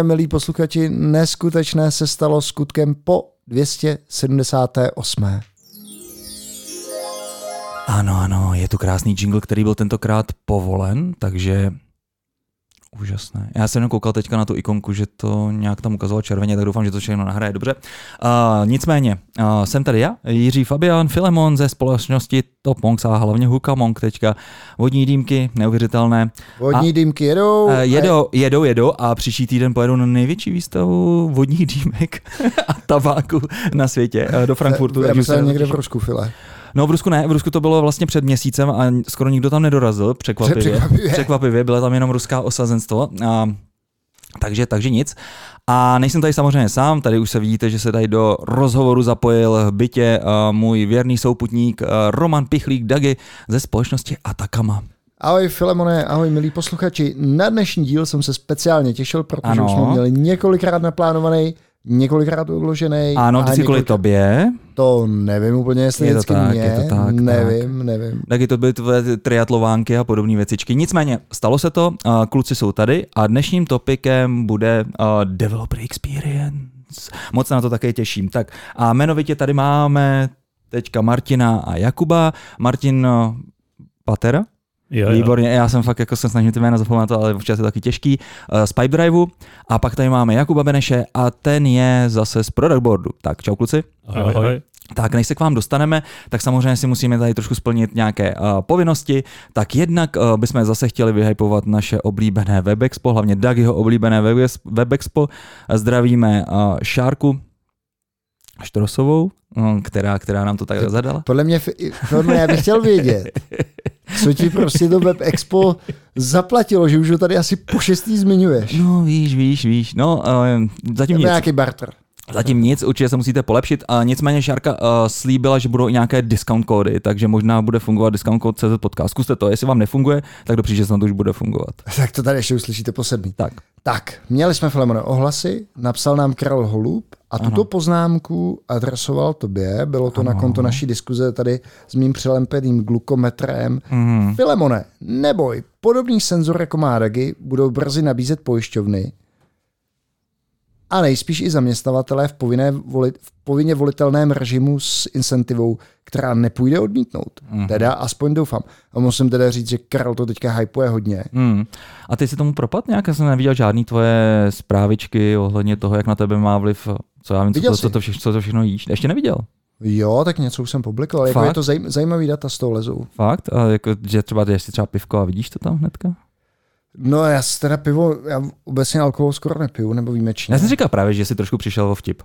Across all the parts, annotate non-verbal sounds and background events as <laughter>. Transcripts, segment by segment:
A milí posluchači, neskutečné se stalo skutkem po 278. Ano, ano, je tu krásný jingle, který byl tentokrát povolen, takže Úžasné. Já jsem jenom koukal teďka na tu ikonku, že to nějak tam ukazovalo červeně, tak doufám, že to všechno nahraje dobře. Uh, nicméně, uh, jsem tady já, Jiří Fabian, Filemon ze společnosti Top Monks a hlavně Huka Monk teďka. Vodní dýmky, neuvěřitelné. Vodní a, dýmky jedou. Uh, jedou, jedou, jedou a příští týden pojedou na největší výstavu vodních dýmek <laughs> a tabáku na světě uh, do Frankfurtu. Já jsem někde v Rusku, File. No v Rusku ne, v Rusku to bylo vlastně před měsícem a skoro nikdo tam nedorazil, překvapivě. Překvapivě. překvapivě bylo tam jenom ruská osazenstvo. A, takže, takže nic. A nejsem tady samozřejmě sám, tady už se vidíte, že se tady do rozhovoru zapojil v bytě můj věrný souputník Roman Pichlík Dagi ze společnosti Atakama. Ahoj Filemone, ahoj milí posluchači. Na dnešní díl jsem se speciálně těšil, protože ano. už jsme měli několikrát naplánovaný několikrát odložený. Ano, vždycky kvůli tobě. To nevím úplně, jestli je to tak, mě. Je to tak, nevím, tak. nevím. Taky to byly tvoje triatlovánky a podobné věcičky. Nicméně, stalo se to, kluci jsou tady a dnešním topikem bude Developer Experience. Moc se na to také těším. Tak a jmenovitě tady máme teďka Martina a Jakuba. Martin Patera, Jo, Výborně, já jsem fakt jako se snažím ty jména zapomenout, ale občas je taky těžký. Uh, z Pipedriveu a pak tady máme Jakuba Beneše a ten je zase z Product Boardu. Tak čau kluci. Ahoj. ahoj. Tak než se k vám dostaneme, tak samozřejmě si musíme tady trošku splnit nějaké uh, povinnosti. Tak jednak uh, bychom zase chtěli vyhypovat naše oblíbené WebExpo, hlavně Dagiho oblíbené WebExpo. Zdravíme uh, Šárku, Štrosovou, která, která nám to tak zadala. Podle mě, podle mě já bych chtěl vědět, <laughs> co ti prostě to Web Expo zaplatilo, že už ho tady asi po šestý zmiňuješ. No víš, víš, víš. No, uh, zatím nic. nějaký barter. Zatím nic, určitě se musíte polepšit. A nicméně Šárka uh, slíbila, že budou i nějaké discount kódy, takže možná bude fungovat discount kód CZ podcast. Zkuste to, jestli vám nefunguje, tak do příště to už bude fungovat. <laughs> Tak to tady ještě uslyšíte po sedmý. Tak. Tak, měli jsme Filemone ohlasy, napsal nám Karel Holub a tuto ano. poznámku adresoval tobě, bylo to ano. na konto naší diskuze tady s mým přilempeným glukometrem. Mm. Filemone, neboj, podobný senzor jako má Regi budou brzy nabízet pojišťovny, a nejspíš i zaměstnavatelé v, povinné volit, v povinně volitelném režimu s incentivou, která nepůjde odmítnout. Mm. Teda aspoň doufám. A musím teda říct, že Karel to teďka hypuje hodně. Mm. A ty si tomu propad nějak? Já jsem neviděl žádný tvoje zprávičky ohledně toho, jak na tebe má vliv, co já vím, co to, co, to všechno, co to všechno jíš. Ještě neviděl. Jo, tak něco už jsem publikoval. Jako je to zaj, zajímavý data z toho lezou. Fakt? A jako, že třeba, jestli třeba pivko a vidíš to tam hnedka? No já si teda pivo, já obecně alkohol skoro nepiju, nebo výjimečně. Já jsem říkal právě, že jsi trošku přišel o vtip.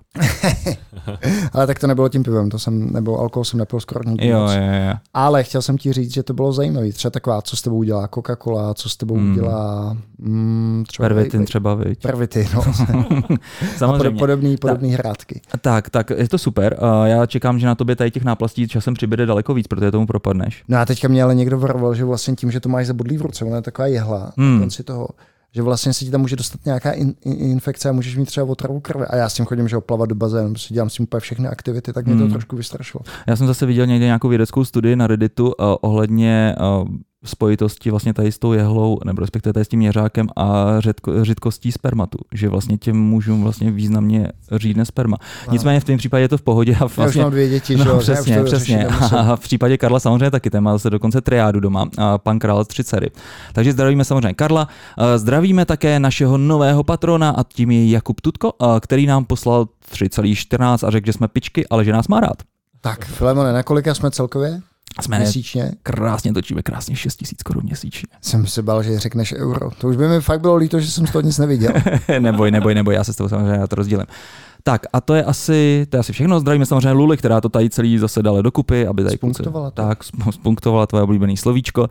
<laughs> Ale tak to nebylo tím pivem, to jsem, nebo alkohol jsem nepil skoro nikdy jo, jo, jo. Ale chtěl jsem ti říct, že to bylo zajímavé. Třeba taková, co s tebou udělá Coca-Cola, co s tebou mm. udělá mm, třeba... Pervitin třeba, viď? Pervitin, no. <laughs> Samozřejmě. A podobný, podobný tak, hrátky. Tak, tak, je to super. Já čekám, že na tobě tady těch náplastí časem přibude daleko víc, protože tomu propadneš. No a teďka mě ale někdo varoval, že vlastně tím, že to máš zabudlý v ruce, ona je taková jehla, mm. Konci toho, že vlastně se ti tam může dostat nějaká in, in, infekce a můžeš mít třeba otravu krve. A já s tím chodím, že oplavat do bazénu, prostě dělám s tím úplně všechny aktivity, tak mě to hmm. trošku vystrašilo. Já jsem zase viděl někde nějakou vědeckou studii na Redditu uh, ohledně uh, spojitosti vlastně tady s tou jehlou, nebo respektive tady s tím jeřákem a řidko, řidkostí spermatu, že vlastně těm mužům vlastně významně řídne sperma. No. Nicméně v tom případě je to v pohodě. A vlastně, Já už vlastně- mám dvě děti, no, že přesně, přesně. A v případě Karla samozřejmě taky, ten má zase dokonce triádu doma, a pan král tři dcery. Takže zdravíme samozřejmě Karla, zdravíme také našeho nového patrona a tím je Jakub Tutko, který nám poslal 3,14 a řekl, že jsme pičky, ale že nás má rád. Tak, Filemone, na kolika jsme celkově? Jsme měsíčně. Krásně točíme, krásně 6 tisíc korun měsíčně. Jsem se bál, že řekneš euro. To už by mi fakt bylo líto, že jsem z toho nic neviděl. <laughs> neboj, neboj, neboj, já se s toho samozřejmě na to rozdělím. Tak a to je asi, to je asi všechno. Zdravíme samozřejmě Luli, která to tady celý zase dala dokupy, aby tady spunktovala to. Tak, spunktovala tvoje oblíbený slovíčko.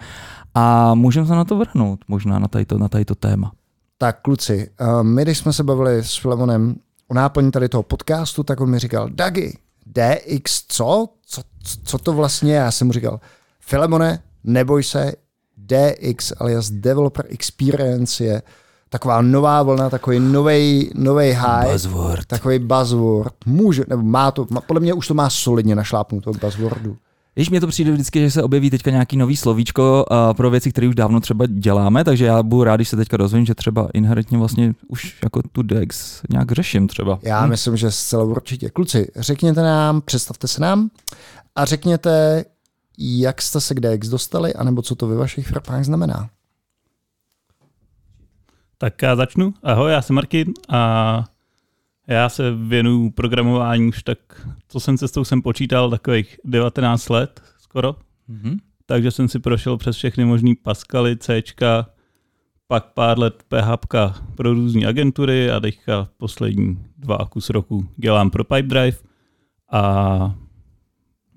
A můžeme se na to vrhnout, možná na tady to, na tady to téma. Tak kluci, my když jsme se bavili s Filemonem o náplní tady toho podcastu, tak on mi říkal, Dagi, DX co? Co, co to vlastně je? Já jsem mu říkal, Filemone, neboj se, DX alias Developer Experience je taková nová vlna, takový nový nový hype. Buzzword. Takový buzzword. Může, nebo má to, má, podle mě už to má solidně našlápnuto buzzwordu. Když mě to přijde vždycky, že se objeví teďka nějaký nový slovíčko uh, pro věci, které už dávno třeba děláme, takže já budu rád, když se teďka dozvím, že třeba inherentně vlastně už jako tu DEX nějak řeším třeba. Já hmm. myslím, že zcela určitě. Kluci, řekněte nám, představte se nám a řekněte, jak jste se k DEX dostali, anebo co to ve vašich firmách znamená. Tak já začnu. Ahoj, já jsem Martin a já se věnuju programování už tak, co jsem cestou jsem počítal, takových 19 let skoro. Mm-hmm. Takže jsem si prošel přes všechny možné Pascaly, C, pak pár let PHP pro různé agentury a teďka poslední dva a kus roku dělám pro Pipedrive a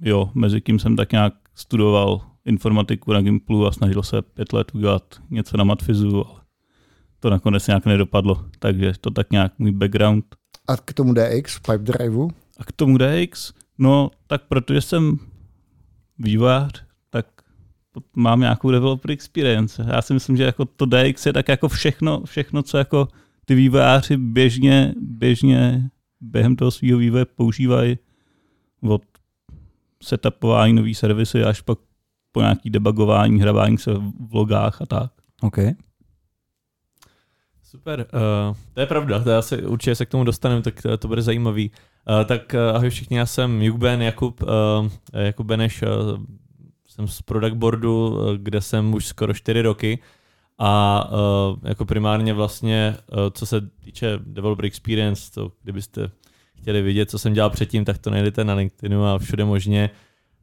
jo, mezi tím jsem tak nějak studoval informatiku na Gimplu a snažil se pět let udělat něco na Matfizu, ale to nakonec nějak nedopadlo, takže to tak nějak můj background. A k tomu DX, Pipe Driveu? A k tomu DX, no tak protože jsem vývojář, tak mám nějakou developer experience. Já si myslím, že jako to DX je tak jako všechno, všechno, co jako ty vývojáři běžně, běžně během toho svého vývoje používají od setupování nový servisy až pak po nějaký debugování, hrabání se v logách a tak. Okay. Super, uh, to je pravda, to asi určitě se k tomu dostaneme, tak to, to bude zajímavý. Uh, tak uh, ahoj všichni, já jsem Jukben Jakub, uh, Jakub Beneš, uh, jsem z Product Boardu, uh, kde jsem už skoro 4 roky a uh, jako primárně vlastně, uh, co se týče developer experience, to kdybyste chtěli vidět, co jsem dělal předtím, tak to najdete na LinkedInu a všude možně.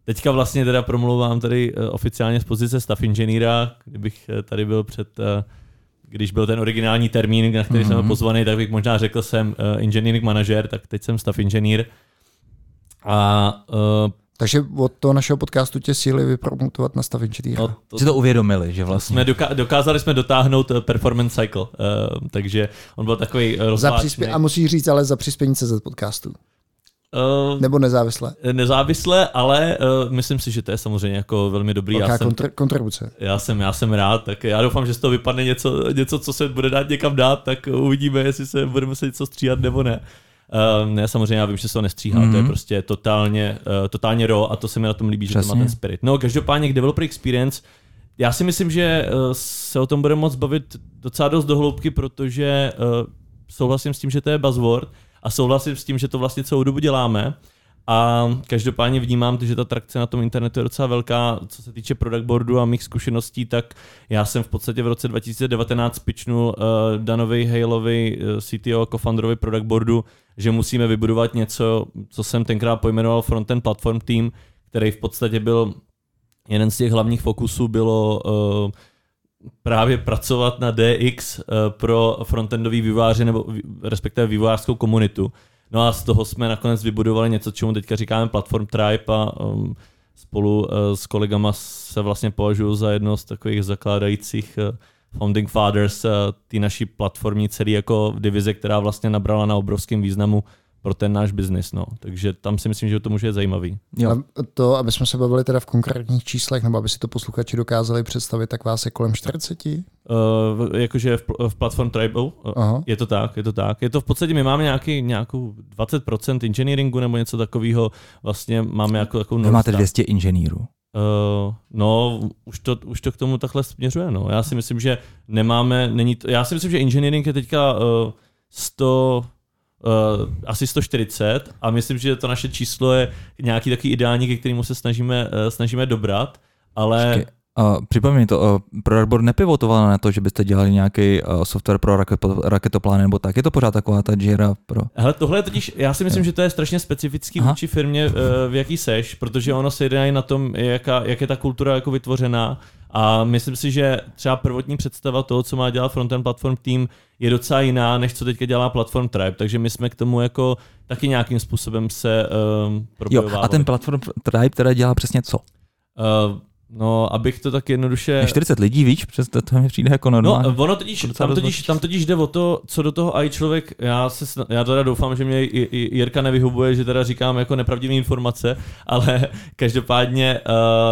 Teďka vlastně teda promluvám tady oficiálně z pozice staff inženýra, kdybych tady byl před uh, když byl ten originální termín, na který mm-hmm. jsem byl mhm. pozvaný, tak bych možná řekl, jsem uh, engineering manager, tak teď jsem staff engineer. A uh, takže od toho našeho podcastu tě síly vypromotovat na stav engineer. No, to, si to uvědomili, že vlastně. Jsme doka- dokázali jsme dotáhnout eh, performance cycle, uh, takže on byl takový rozváčný. A musí říct ale za přispění CZ podcastu. Uh, Nebo nezávisle? Nezávisle, ale uh, myslím si, že to je samozřejmě jako velmi dobrý. Velká já jsem, kontr- kontribuce. Já jsem, já jsem rád, tak já doufám, že z toho vypadne něco, něco, co se bude dát někam dát, tak uvidíme, jestli se budeme se něco stříhat nebo ne. Uh, ne, samozřejmě já vím, že se to nestříhá, mm-hmm. to je mhm. prostě totálně, uh, totálně raw a to se mi na tom líbí, Přesně. že to má ten spirit. No, každopádně k developer experience, já si myslím, že uh, se o tom budeme moc bavit docela dost dohloubky, protože uh, souhlasím s tím, že to je buzzword, a souhlasím s tím, že to vlastně celou dobu děláme. A každopádně vnímám, že ta trakce na tom internetu je docela velká. Co se týče product boardu a mých zkušeností, tak já jsem v podstatě v roce 2019 pitchnul uh, Danovi Haleovi, uh, CTO, co-founderovi product boardu, že musíme vybudovat něco, co jsem tenkrát pojmenoval frontend platform team, který v podstatě byl jeden z těch hlavních fokusů bylo uh, právě pracovat na DX eh, pro frontendový vývojáře nebo respektive vývojářskou komunitu. No a z toho jsme nakonec vybudovali něco, čemu teďka říkáme Platform Tribe a um, spolu uh, s kolegama se vlastně považuji za jedno z takových zakládajících uh, founding fathers té naší platformní celý jako divize, která vlastně nabrala na obrovském významu pro ten náš biznis. No. Takže tam si myslím, že to může být zajímavý. Jo. A to, aby jsme se bavili teda v konkrétních číslech, nebo aby si to posluchači dokázali představit, tak vás je kolem 40? Uh, jakože v, v Platform Tribal, uh, Aha. je to tak, je to tak. Je to v podstatě, my máme nějaký, nějakou 20% engineeringu nebo něco takového, vlastně máme jako takovou... Vy máte 200 inženýrů. Uh, no, už to, už to k tomu takhle směřuje. No. Já si myslím, že nemáme, není to, já si myslím, že engineering je teďka uh, 100, uh, asi 140 a myslím, že to naše číslo je nějaký takový ideální, ke kterému se snažíme, uh, snažíme dobrat, ale... Uh, připomeň to, uh, Product Board nepivotoval na to, že byste dělali nějaký uh, software pro raketo, raketoplány nebo tak. Je to pořád taková ta Jira pro... Hele, tohle je totiž, já si myslím, že to je strašně specifický Aha. vůči firmě, uh, v jaký seš, protože ono se jde na tom, jaká, jak je ta kultura jako vytvořená a myslím si, že třeba prvotní představa toho, co má dělat frontend platform team, je docela jiná, než co teďka dělá platform Tribe, takže my jsme k tomu jako taky nějakým způsobem se um. Jo, a ten platform Tribe teda dělá přesně co? Uh, No, abych to tak jednoduše... 40 lidí, víš, přes to, to mi přijde jako normálně. No, ono totiž, tam, totiž, tam totiž jde o to, co do toho i člověk, já, se, já teda doufám, že mě Jirka nevyhubuje, že teda říkám jako nepravdivé informace, ale <laughs> každopádně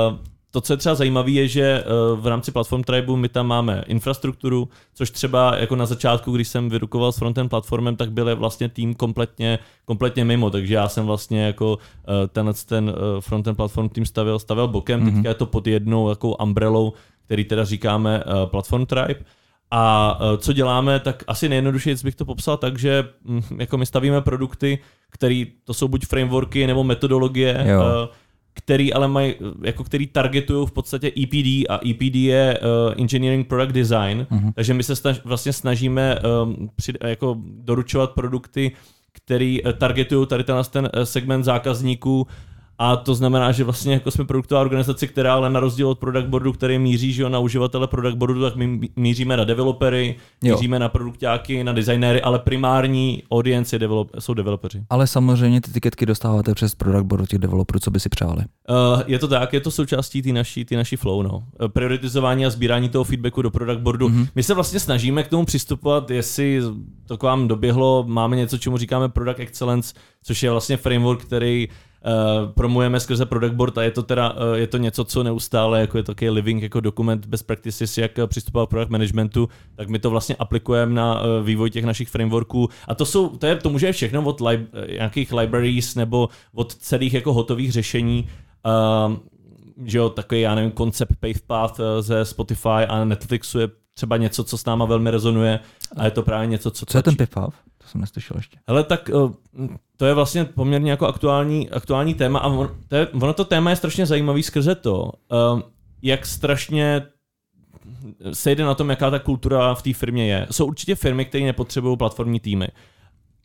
uh, to, co je třeba zajímavé, je, že eh, v rámci Platform Tribe my tam máme infrastrukturu, což třeba jako na začátku, když jsem vyrukoval s frontend platformem, tak byl vlastně tým kompletně, kompletně mimo, takže já jsem vlastně jako eh, tenhle ten eh, frontend platform tým stavil, stavil bokem, mm-hmm. teďka je to pod jednou jako umbrelou, který teda říkáme Platform Tribe. A co děláme, tak asi nejjednodušeji bych to popsal tak, že hm, jako my stavíme produkty, které to jsou buď frameworky nebo metodologie, jo který ale mají, jako který targetují v podstatě EPD a EPD je uh, Engineering Product Design, uh-huh. takže my se snaž, vlastně snažíme um, při, jako doručovat produkty, který uh, targetují tady ten, ten segment zákazníků a to znamená, že vlastně jako jsme produktová organizace, která ale na rozdíl od product boardu, který míří že jo, na uživatele product boardu, tak my míříme na developery, jo. míříme na produktáky, na designéry, ale primární audience develop, jsou developeři. Ale samozřejmě ty tiketky dostáváte přes product board těch developerů, co by si přáli. Uh, je to tak, je to součástí ty naší, ty naší flow. No. Eh, prioritizování a sbírání toho feedbacku do product boardu. Mm-hmm. My se vlastně snažíme k tomu přistupovat, jestli to k vám doběhlo, máme něco, čemu říkáme product excellence, což je vlastně framework, který uh, promujeme skrze product board a je to teda uh, je to něco, co neustále jako je takový living jako dokument best practices, jak přistupovat product managementu, tak my to vlastně aplikujeme na uh, vývoj těch našich frameworků. A to jsou, to, je, to může všechno od li, nějakých libraries nebo od celých jako hotových řešení, uh, že jo, takový, já nevím, koncept PavePath ze Spotify a Netflixu je třeba něco, co s náma velmi rezonuje a je to právě něco, co... Co je ten PavePath? To jsem neslyšel ještě. Hele, tak to je vlastně poměrně jako aktuální, aktuální téma a on, to je, ono to téma je strašně zajímavý skrze to, um, jak strašně se jde na tom, jaká ta kultura v té firmě je. Jsou určitě firmy, které nepotřebují platformní týmy.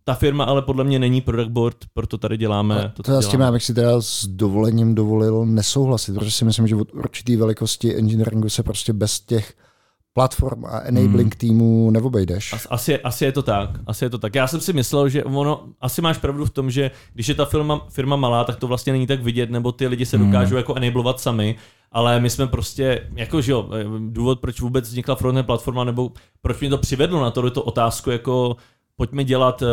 Ta firma ale podle mě není product board, proto tady děláme to, to já s tím já bych si teda s dovolením dovolil nesouhlasit, protože si myslím, že od určité velikosti engineeringu se prostě bez těch platform a enabling hmm. týmu neobejdeš. As, asi, asi je to tak, asi je to tak. Já jsem si myslel, že ono, asi máš pravdu v tom, že když je ta firma, firma malá, tak to vlastně není tak vidět, nebo ty lidi se hmm. dokážou hmm. jako enablovat sami, ale my jsme prostě, jako že jo, důvod, proč vůbec vznikla frontend platforma, nebo proč mě to přivedlo na to, to otázku, jako pojďme dělat eh,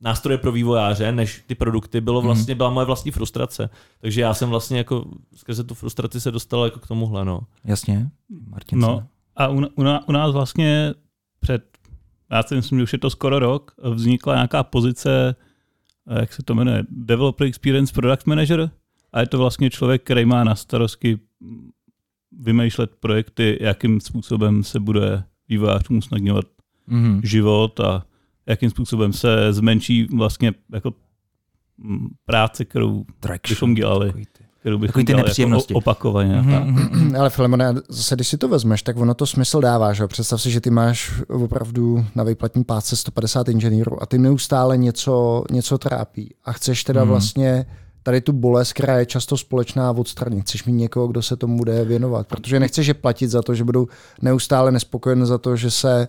nástroje pro vývojáře, než ty produkty, bylo hmm. vlastně, byla moje vlastní frustrace. Takže já jsem vlastně jako skrze tu frustraci se dostal jako k tomuhle, no. Jasně, Martin. No, a u, u, u nás vlastně před, já si myslím, že už je to skoro rok, vznikla nějaká pozice, eh, jak se to jmenuje, Developer Experience Product Manager. A je to vlastně člověk, který má na starosti vymýšlet projekty, jakým způsobem se bude vývojářům usnadňovat mm-hmm. život a jakým způsobem se zmenší vlastně jako práce, kterou Traction, bychom dělali kterou bych Takový ty jako nepříjemnosti. Jako opakovaně. Mm-hmm. Ale Filemone, zase když si to vezmeš, tak ono to smysl dává. Že? Představ si, že ty máš opravdu na výplatní páce 150 inženýrů a ty neustále něco, něco trápí. A chceš teda mm. vlastně tady tu bolest, která je často společná, odstranit. Chceš mít někoho, kdo se tomu bude věnovat. Protože nechceš je platit za to, že budou neustále nespokojeni za to, že se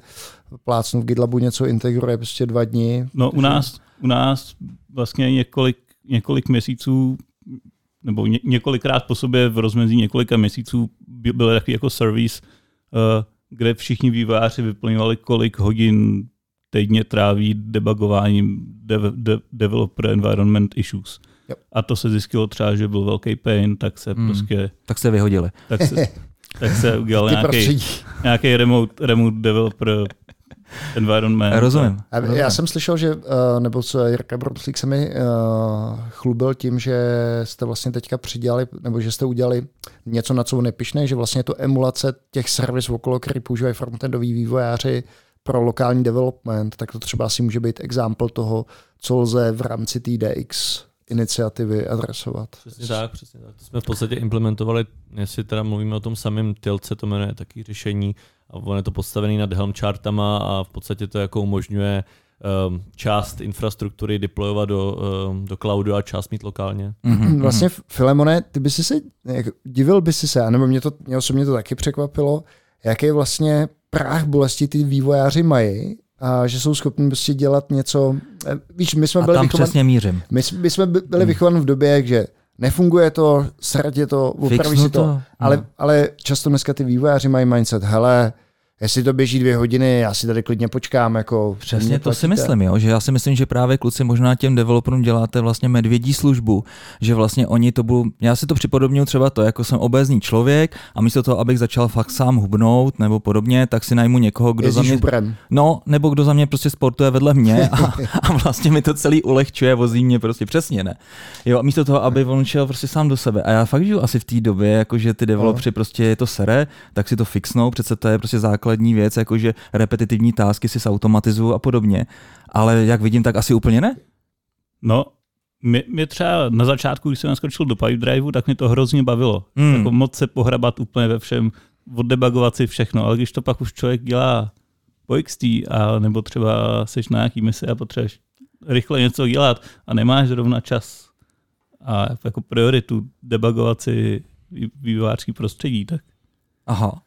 plácnu v GitLabu něco integruje prostě dva dny. No u nás, u nás vlastně několik, několik měsíců nebo ně, několikrát po sobě v rozmezí několika měsíců byl takový jako service, uh, kde všichni vývojáři vyplňovali, kolik hodin týdně tráví debugováním dev, de, developer environment issues. Yep. A to se zjistilo třeba, že byl velký pain, tak se hmm. prostě... Tak se vyhodili. Tak se, tak se udělal <laughs> nějaký, nějaký remote, remote developer environment. Rozumím. Já, já jsem slyšel, že, uh, nebo co Jirka Brodslík se mi uh, chlubil tím, že jste vlastně teďka přidělali, nebo že jste udělali něco, na co nepišné, že vlastně to emulace těch servis okolo, který používají frontendoví vývojáři pro lokální development, tak to třeba asi může být example toho, co lze v rámci TDX iniciativy adresovat. Přesně tak, přesně tak. To jsme v podstatě implementovali, jestli teda mluvíme o tom samém tilce, to jmenuje taky řešení, a on je to postavený nad Helm chartama a v podstatě to jako umožňuje um, část infrastruktury deployovat do, um, do cloudu a část mít lokálně. Mm-hmm. Vlastně Filemone, ty by si se, jak, divil by si se, anebo mě, to, mě osobně to taky překvapilo, jaký vlastně práh bolesti ty vývojáři mají a že jsou schopni prostě dělat něco. Eh, víš, my jsme a byli tam vychovan, přesně mířím. My, my jsme byli hmm. vychovaní v době, že nefunguje to, sradě to, opraví si to, to. No. ale, ale často dneska ty vývojáři mají mindset, hele, jestli to běží dvě hodiny, já si tady klidně počkám. Jako Přesně to si myslím, jo, že já si myslím, že právě kluci možná těm developerům děláte vlastně medvědí službu, že vlastně oni to budou, já si to připodobňuji třeba to, jako jsem obézní člověk a místo toho, abych začal fakt sám hubnout nebo podobně, tak si najmu někoho, kdo Jezdíš za mě, Uberem. no, nebo kdo za mě prostě sportuje vedle mě a, <laughs> a vlastně mi to celý ulehčuje, vozí mě prostě přesně, ne. Jo, a místo toho, aby on šel prostě sám do sebe. A já fakt žiju asi v té době, jakože ty developři prostě je to sere, tak si to fixnou, přece to je prostě základní věc, jakože repetitivní tásky si automatizují a podobně. Ale jak vidím, tak asi úplně ne. No, mě, mě třeba na začátku, když jsem naskočil do Pipedrive, tak mě to hrozně bavilo. Hmm. Jako moc se pohrabat úplně ve všem, oddebagovat si všechno, ale když to pak už člověk dělá po XT, a nebo třeba seš na nějaký misi a potřebuješ rychle něco dělat a nemáš zrovna čas a jako prioritu debagovat si vý- vývojářský prostředí, tak Aha.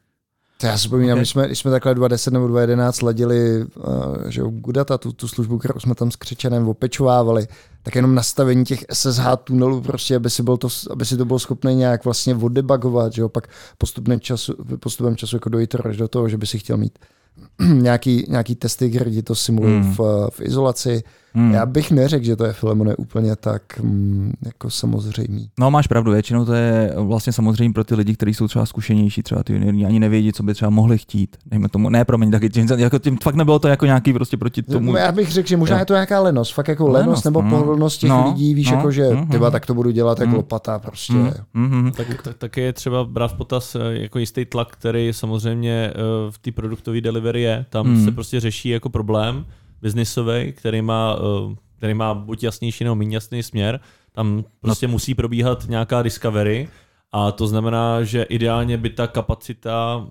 To já si vzpomínám, Ok. okay. když, jsme, když jsme takhle 2010 nebo 2011 ladili uh, že Gudata, tu, tu službu, kterou jsme tam s Křičanem opečovávali, tak jenom nastavení těch SSH tunelů, prostě, aby si, byl to, aby si to byl schopný nějak vlastně oddebagovat, že jo, pak postupem času, postupem času jako dojít až do toho, že by si chtěl mít <clears throat> nějaký, nějaký testy, kde to simulují Hmm. hmm. v, v izolaci. Hmm. Já bych neřekl, že to je Filemone úplně tak mm, jako samozřejmý. No máš pravdu, většinou to je vlastně samozřejmě pro ty lidi, kteří jsou třeba zkušenější, třeba ty juniorní, ani nevědí, co by třeba mohli chtít. Dejme tomu, ne, promiň, taky tím, jako tím, fakt nebylo to jako nějaký prostě proti tomu. Já bych řekl, že možná Jo. je to nějaká lenost, fakt jako Lenost, lenost, nebo mm. pohodlnost těch No, lidí, víš, no, jako že mhm. tyba, tak to budu dělat Mm. lopata prostě. Mm, mm, Tak, tak, taky je třeba brát v potaz eh, jako jistý tlak, který samozřejmě eh, v té produktové delivery je. Tam Hmm. se prostě řeší jako problém biznisový, který má, eh, který má buď jasnější nebo méně jasný směr. Tam prostě musí probíhat nějaká discovery a to znamená, že ideálně by ta kapacita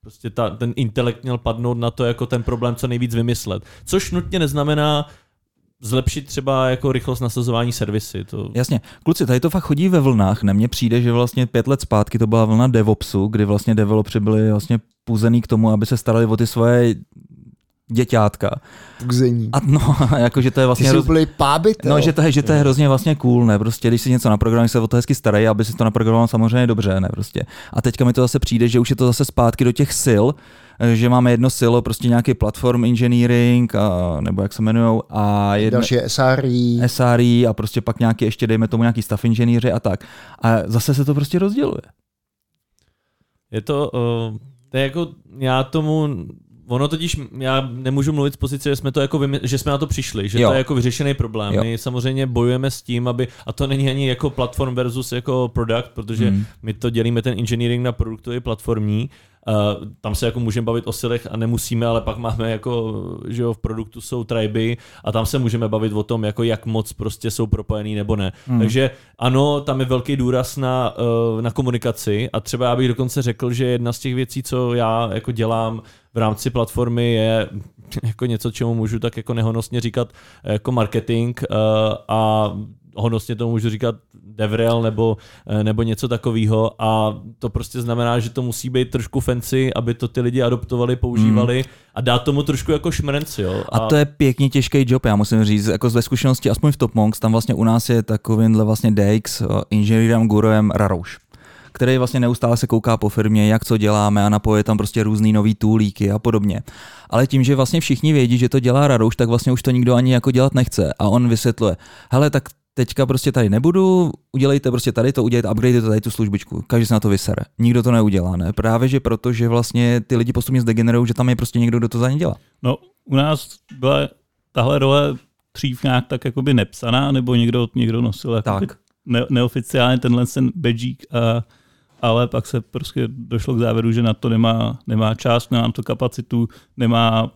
prostě ta, ten intelekt měl padnout na to, jako ten problém co nejvíc vymyslet. Což nutně neznamená zlepšit třeba jako rychlost nasazování servisy. To, Jasně. Kluci, tady to fakt chodí ve vlnách. Na mně přijde, že vlastně pět let zpátky to byla vlna DevOpsu, kdy vlastně developři byli vlastně puzený k tomu, aby se starali o ty svoje děťátka. Pugzení. A no, <laughs> jakože to je Ty vlastně... jsi roz- No, že to, je, že to je hrozně vlastně cool, ne? Prostě, když si něco naprogramuje, se o to hezky starají, aby si to naprogramoval samozřejmě dobře, ne? Prostě. A teďka mi to zase přijde, že už je to zase zpátky do těch sil, eh, že máme jedno silo, prostě nějaký platform engineering, a, nebo jak se jmenují, a jedno, Další je SRE. SRE a prostě pak nějaký ještě, dejme tomu nějaký staff inženýři a tak. A zase se to prostě rozděluje. Je to, uh, to je jako, já tomu, ono totiž, já nemůžu mluvit z pozice, že jsme to jako, vymy, že jsme na to přišli, že Jo. to je jako vyřešený problém. Jo. My samozřejmě bojujeme s tím, aby, a to není ani jako platform versus jako product, protože hmm. my to dělíme ten engineering na produktový platformní, Uh, tam se jako můžeme bavit o silech a nemusíme, ale pak máme jako, že jo, v produktu jsou triby a tam se můžeme bavit o tom, jako jak moc prostě jsou propojený nebo ne. Hmm. Takže ano, tam je velký důraz na, uh, na komunikaci a třeba já bych dokonce řekl, že jedna z těch věcí, co já jako dělám v rámci platformy je <laughs> jako něco, čemu můžu tak jako nehonosně říkat jako marketing uh, a honosně tomu můžu říkat DevRel nebo, eh, nebo něco takového a to prostě znamená, že to musí být trošku fancy, aby to ty lidi adoptovali, používali mm. a dát tomu trošku jako šmrenci. Jo? A to je pěkně těžký job, já musím říct, jako ze zkušenosti, aspoň v Top Monks, tam vlastně u nás je takovýmhle vlastně DX, inženýrem gurujem Rarouš který vlastně neustále se kouká po firmě, jak co děláme a napoje tam prostě různý nový toolíky a podobně. Ale tím, že vlastně všichni vědí, že to dělá Rarouš, tak vlastně už to nikdo ani jako dělat nechce. A on vysvětluje, hele, tak teďka prostě tady nebudu, udělejte prostě tady to, udělejte, upgradeujte tady tu službičku. Každý se na to vysere. Nikdo to neudělá, ne? Právě, že proto, že vlastně ty lidi postupně zdegenerují, že tam je prostě někdo, kdo to za ně dělá. No, u nás byla tahle role dřív nějak tak jakoby nepsaná, nebo někdo, někdo nosil Tak. ne, neoficiálně tenhle ten badgík, a, ale pak se prostě došlo k závěru, že na to nemá, nemá čas, nemá na to kapacitu, nemá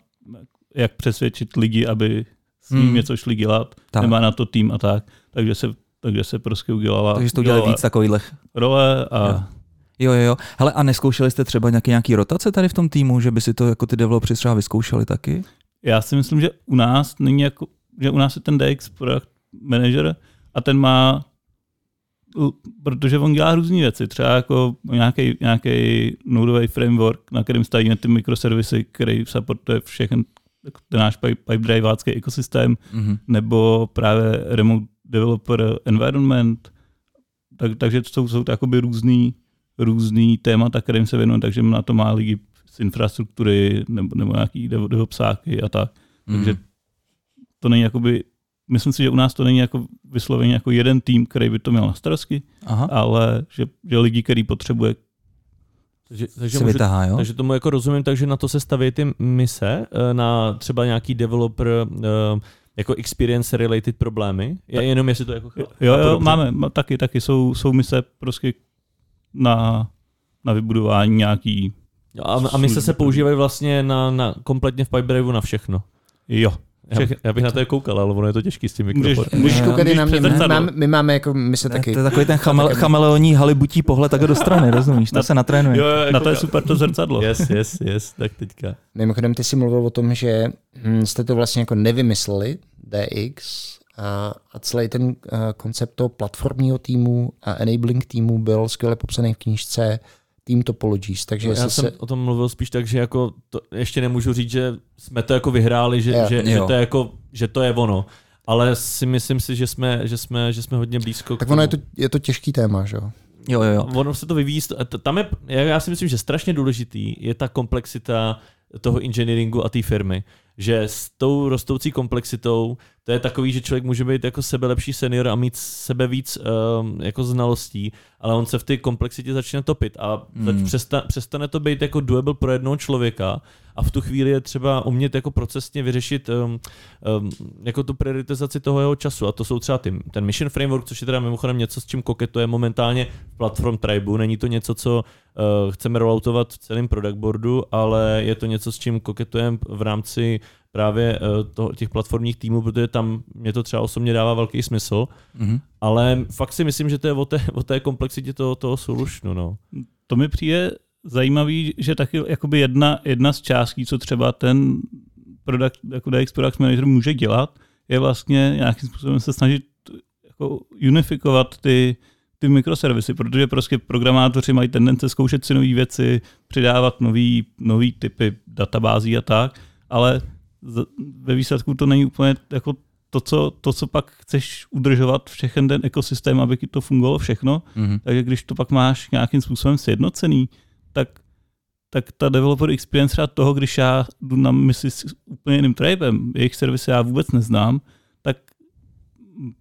jak přesvědčit lidi, aby s ním Hmm. něco šli dělat, tak. nemá na to tým a tak, takže se, takže se prostě udělala, Takže jste udělali víc takovýchhle. role a Jo. Jo, jo, jo. Hele, a neskoušeli jste třeba nějaký, nějaký rotace tady v tom týmu, že by si to jako ty developři třeba vyzkoušeli taky? Já si myslím, že u nás není jako, že u nás je ten DX product manager a ten má, protože on dělá různé věci, třeba jako nějaký, nějaký nodový framework, na kterém stavíme ty mikroservisy, který supportuje všechny ten náš pipe, pipe driveácký ekosystém, Mhm. nebo právě remote developer environment, tak, takže to jsou, jsou to jakoby různý, různý témata, kterým se věnujeme, takže na to má lidi z infrastruktury nebo, nebo nějaký devopsáky a tak. Mm. Takže to není jakoby, myslím si, že u nás to není jako vysloveně jako jeden tým, který by to měl na starosti, Aha. ale že, že lidi, který potřebuje takže, takže, můžu, vytahá, jo? takže tomu jako rozumím, takže na to se staví ty mise, eh, na třeba nějaký developer uh, jako experience related problémy? Já jenom jestli to jako... Jo, jo, jo máme, taky, taky jsou, jsou mise prostě na, na vybudování nějaký... A, a mise se používají vlastně na, na kompletně v Pipedrive na všechno. Jo, já, já bych na to koukal, ale ono je to těžký s tím mikrofonem. Můžeš koukat i na mě, my, máme, my máme jako, my se taky... To je takový ten chamele, chameleoní halibutí pohled takhle do strany, rozumíš? To na, se natrénuje. Jo, jo, na to je super to zrcadlo. Yes, yes, yes, tak teďka. Mimochodem, ty jsi mluvil o tom, že hm, jste to vlastně jako nevymysleli, DX, a, a celý ten uh, koncept toho platformního týmu a enabling týmu byl skvěle popsaný v knížce Team Topologies. Takže no, já jsem se... o tom mluvil spíš tak, že jako to, ještě nemůžu říct, že jsme to jako vyhráli, že, yeah. že, že, to je jako, že to je ono. Ale si myslím si, že jsme, že jsme, že jsme hodně blízko. Tak ono je to, je to těžký téma, že jo? Jo, jo, jo. Ono se to vyvíjí. Tam je, já si myslím, že strašně důležitý je ta komplexita toho engineeringu a té firmy. Že s tou rostoucí komplexitou to je takový, že člověk může být jako sebe lepší senior a mít sebe víc um, jako znalostí, ale on se v té komplexitě začne topit a hmm. přestane, přestane to být jako doable pro jednoho člověka a v tu chvíli je třeba umět jako procesně vyřešit um, um, jako tu prioritizaci toho jeho času a to jsou třeba ty, ten Mission Framework, což je teda mimochodem něco, s čím koketuje momentálně v platform Tribu, není to něco, co uh, chceme rolloutovat v celém product boardu, ale je to něco, s čím koketujeme v rámci právě uh, toho, těch platformních týmů, protože tam mě to třeba osobně dává velký smysl, mm-hmm. ale fakt si myslím, že to je o té, o té komplexitě toho, toho solutionu. No. To mi přijde zajímavý, že taky jakoby jedna, jedna z částí, co třeba ten product, jako DX Product Manager může dělat, je vlastně nějakým způsobem se snažit jako unifikovat ty, ty mikroservisy, protože prostě programátoři mají tendence zkoušet si nové věci, přidávat nový typy databází a tak, ale ve výsledku to není úplně jako to, co, to, co pak chceš udržovat všechen ten ekosystém, aby to fungovalo všechno, mm-hmm. takže když to pak máš nějakým způsobem sjednocený, tak, tak ta developer experience třeba toho, když já jdu na misi s úplně jiným tribem, jejich servisy já vůbec neznám, tak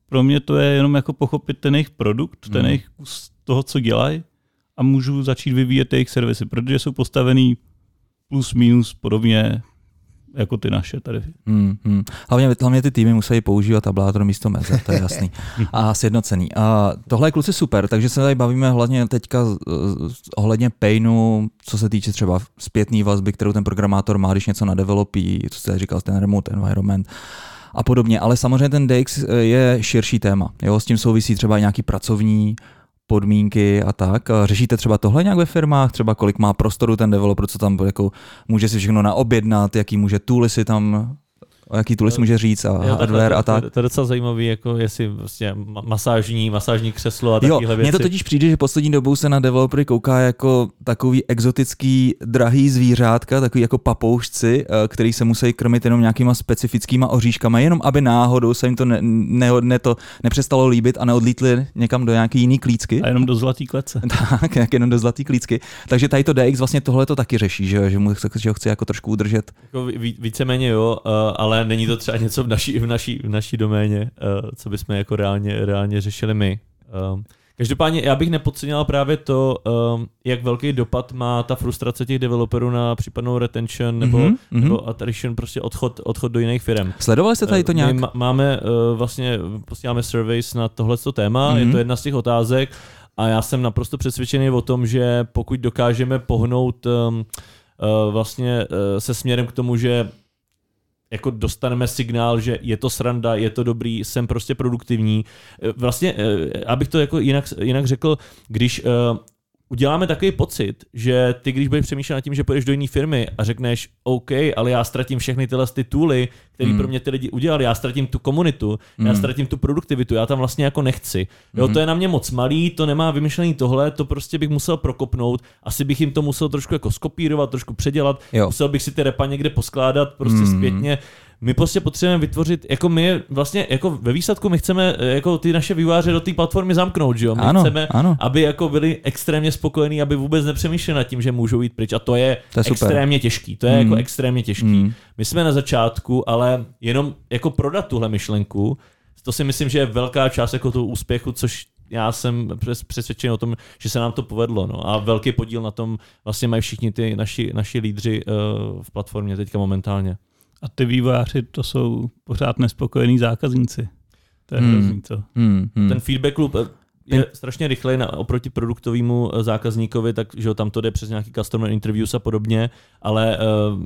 pro mě to je jenom jako pochopit ten jejich produkt, mm. ten mhm. jejich kus toho, co dělají a můžu začít vyvíjet jejich servisy, protože jsou postavený plus minus podobně jako ty naše tady. Hmm, hmm. Hlavně, hlavně ty týmy musí používat tablátor místo meze, to je jasný. <laughs> A sjednocený. A tohle je kluci super, takže se tady bavíme hlavně teďka ohledně painu, co se týče třeba zpětné vazby, kterou ten programátor má, když něco nadevelopí, co jste říkal, ten remote environment a podobně. Ale samozřejmě ten DX je širší téma. Jo? S tím souvisí třeba nějaký pracovní podmínky a tak. Řešíte třeba tohle nějak ve firmách, třeba kolik má prostoru ten developer, co tam jako může si všechno naobjednat, jaký může tooly si tam o jaký tools může říct a jo, hardware a tak. To, to, je docela zajímavý, jako jestli vlastně masážní, masážní křeslo a takovéhle věci. Mně to totiž přijde, že poslední dobou se na developery kouká jako takový exotický drahý zvířátka, takový jako papoušci, eh, který se musí krmit jenom nějakýma specifickýma oříškama, jenom aby náhodou se jim to ne, ne, ne to nepřestalo líbit a neodlítli někam do nějaký jiný klícky. A jenom do zlatý klece. <laughs> tak, jak jenom do zlatý klícky. Takže tady to DX vlastně tohle to taky řeší, že, že, mu, že ho chce jako trošku udržet. Jako víceméně jo, eh, ale není to třeba něco v naší, v naší, v naší doméně, uh, co bychom jako reálně, reálně řešili my. Um, Každopádně já bych nepodcenil právě to, um, jak velký dopad má ta frustrace těch developerů na případnou retention nebo, mm-hmm. nebo attrition, prostě odchod, odchod do jiných firm. Sledovali jste tady to nějak? My máme uh, vlastně, posíláme surveys na tohleto téma, mm-hmm. je to jedna z těch otázek a já jsem naprosto přesvědčený o tom, že pokud dokážeme pohnout um, uh, vlastně uh, se směrem k tomu, že jako dostaneme signál, že je to sranda, je to dobrý, jsem prostě produktivní. Eh, vlastně, eh, abych to jako jinak, jinak řekl, když uh, uděláme takový pocit, že ty, když budeš přemýšlet nad tím, že půjdeš do jiné firmy a řekneš, OK, ale já ztratím všechny tyhle ty tooly, který hmm. pro mě ty lidi udělali. Já ztratím tu komunitu, hmm. já ztratím tu produktivitu, já tam vlastně jako nechci. Jo, hmm. to je na mě moc malý, to nemá vymyšlený tohle, to prostě bych musel prokopnout. Asi bych jim to musel trošku jako skopírovat, trošku předělat, jo. musel bych si ty repa někde poskládat prostě hmm. zpětně my prostě potřebujeme vytvořit, jako my vlastně, jako ve výsledku my chceme eh, jako ty naše výváře do té platformy zamknout, že jo? My ano, chceme, ano. aby jako byli extrémně spokojení, aby vůbec nepřemýšleli nad tím, že můžou jít pryč a to je, to je extrémně těžký, to je mm. jako extrémně těžký. Mm. My jsme na začátku, ale jenom jako prodat tuhle myšlenku, to si myslím, že je velká část jako toho úspěchu, což já jsem přesvědčený o tom, že se nám to povedlo. No. A velký podíl na tom vlastně mají všichni ty naši, naši lídři uh, v platformě teďka momentálně. A ty vývojáři to jsou pořád nespokojení zákazníci. To je hmm. hrozný, co? Hmm, hmm. Ten feedback loop eh, je strašně rychlej na, oproti produktovému eh, zákazníkovi, tak že tam to jde přes nějaký customer interviews a podobně, ale uh,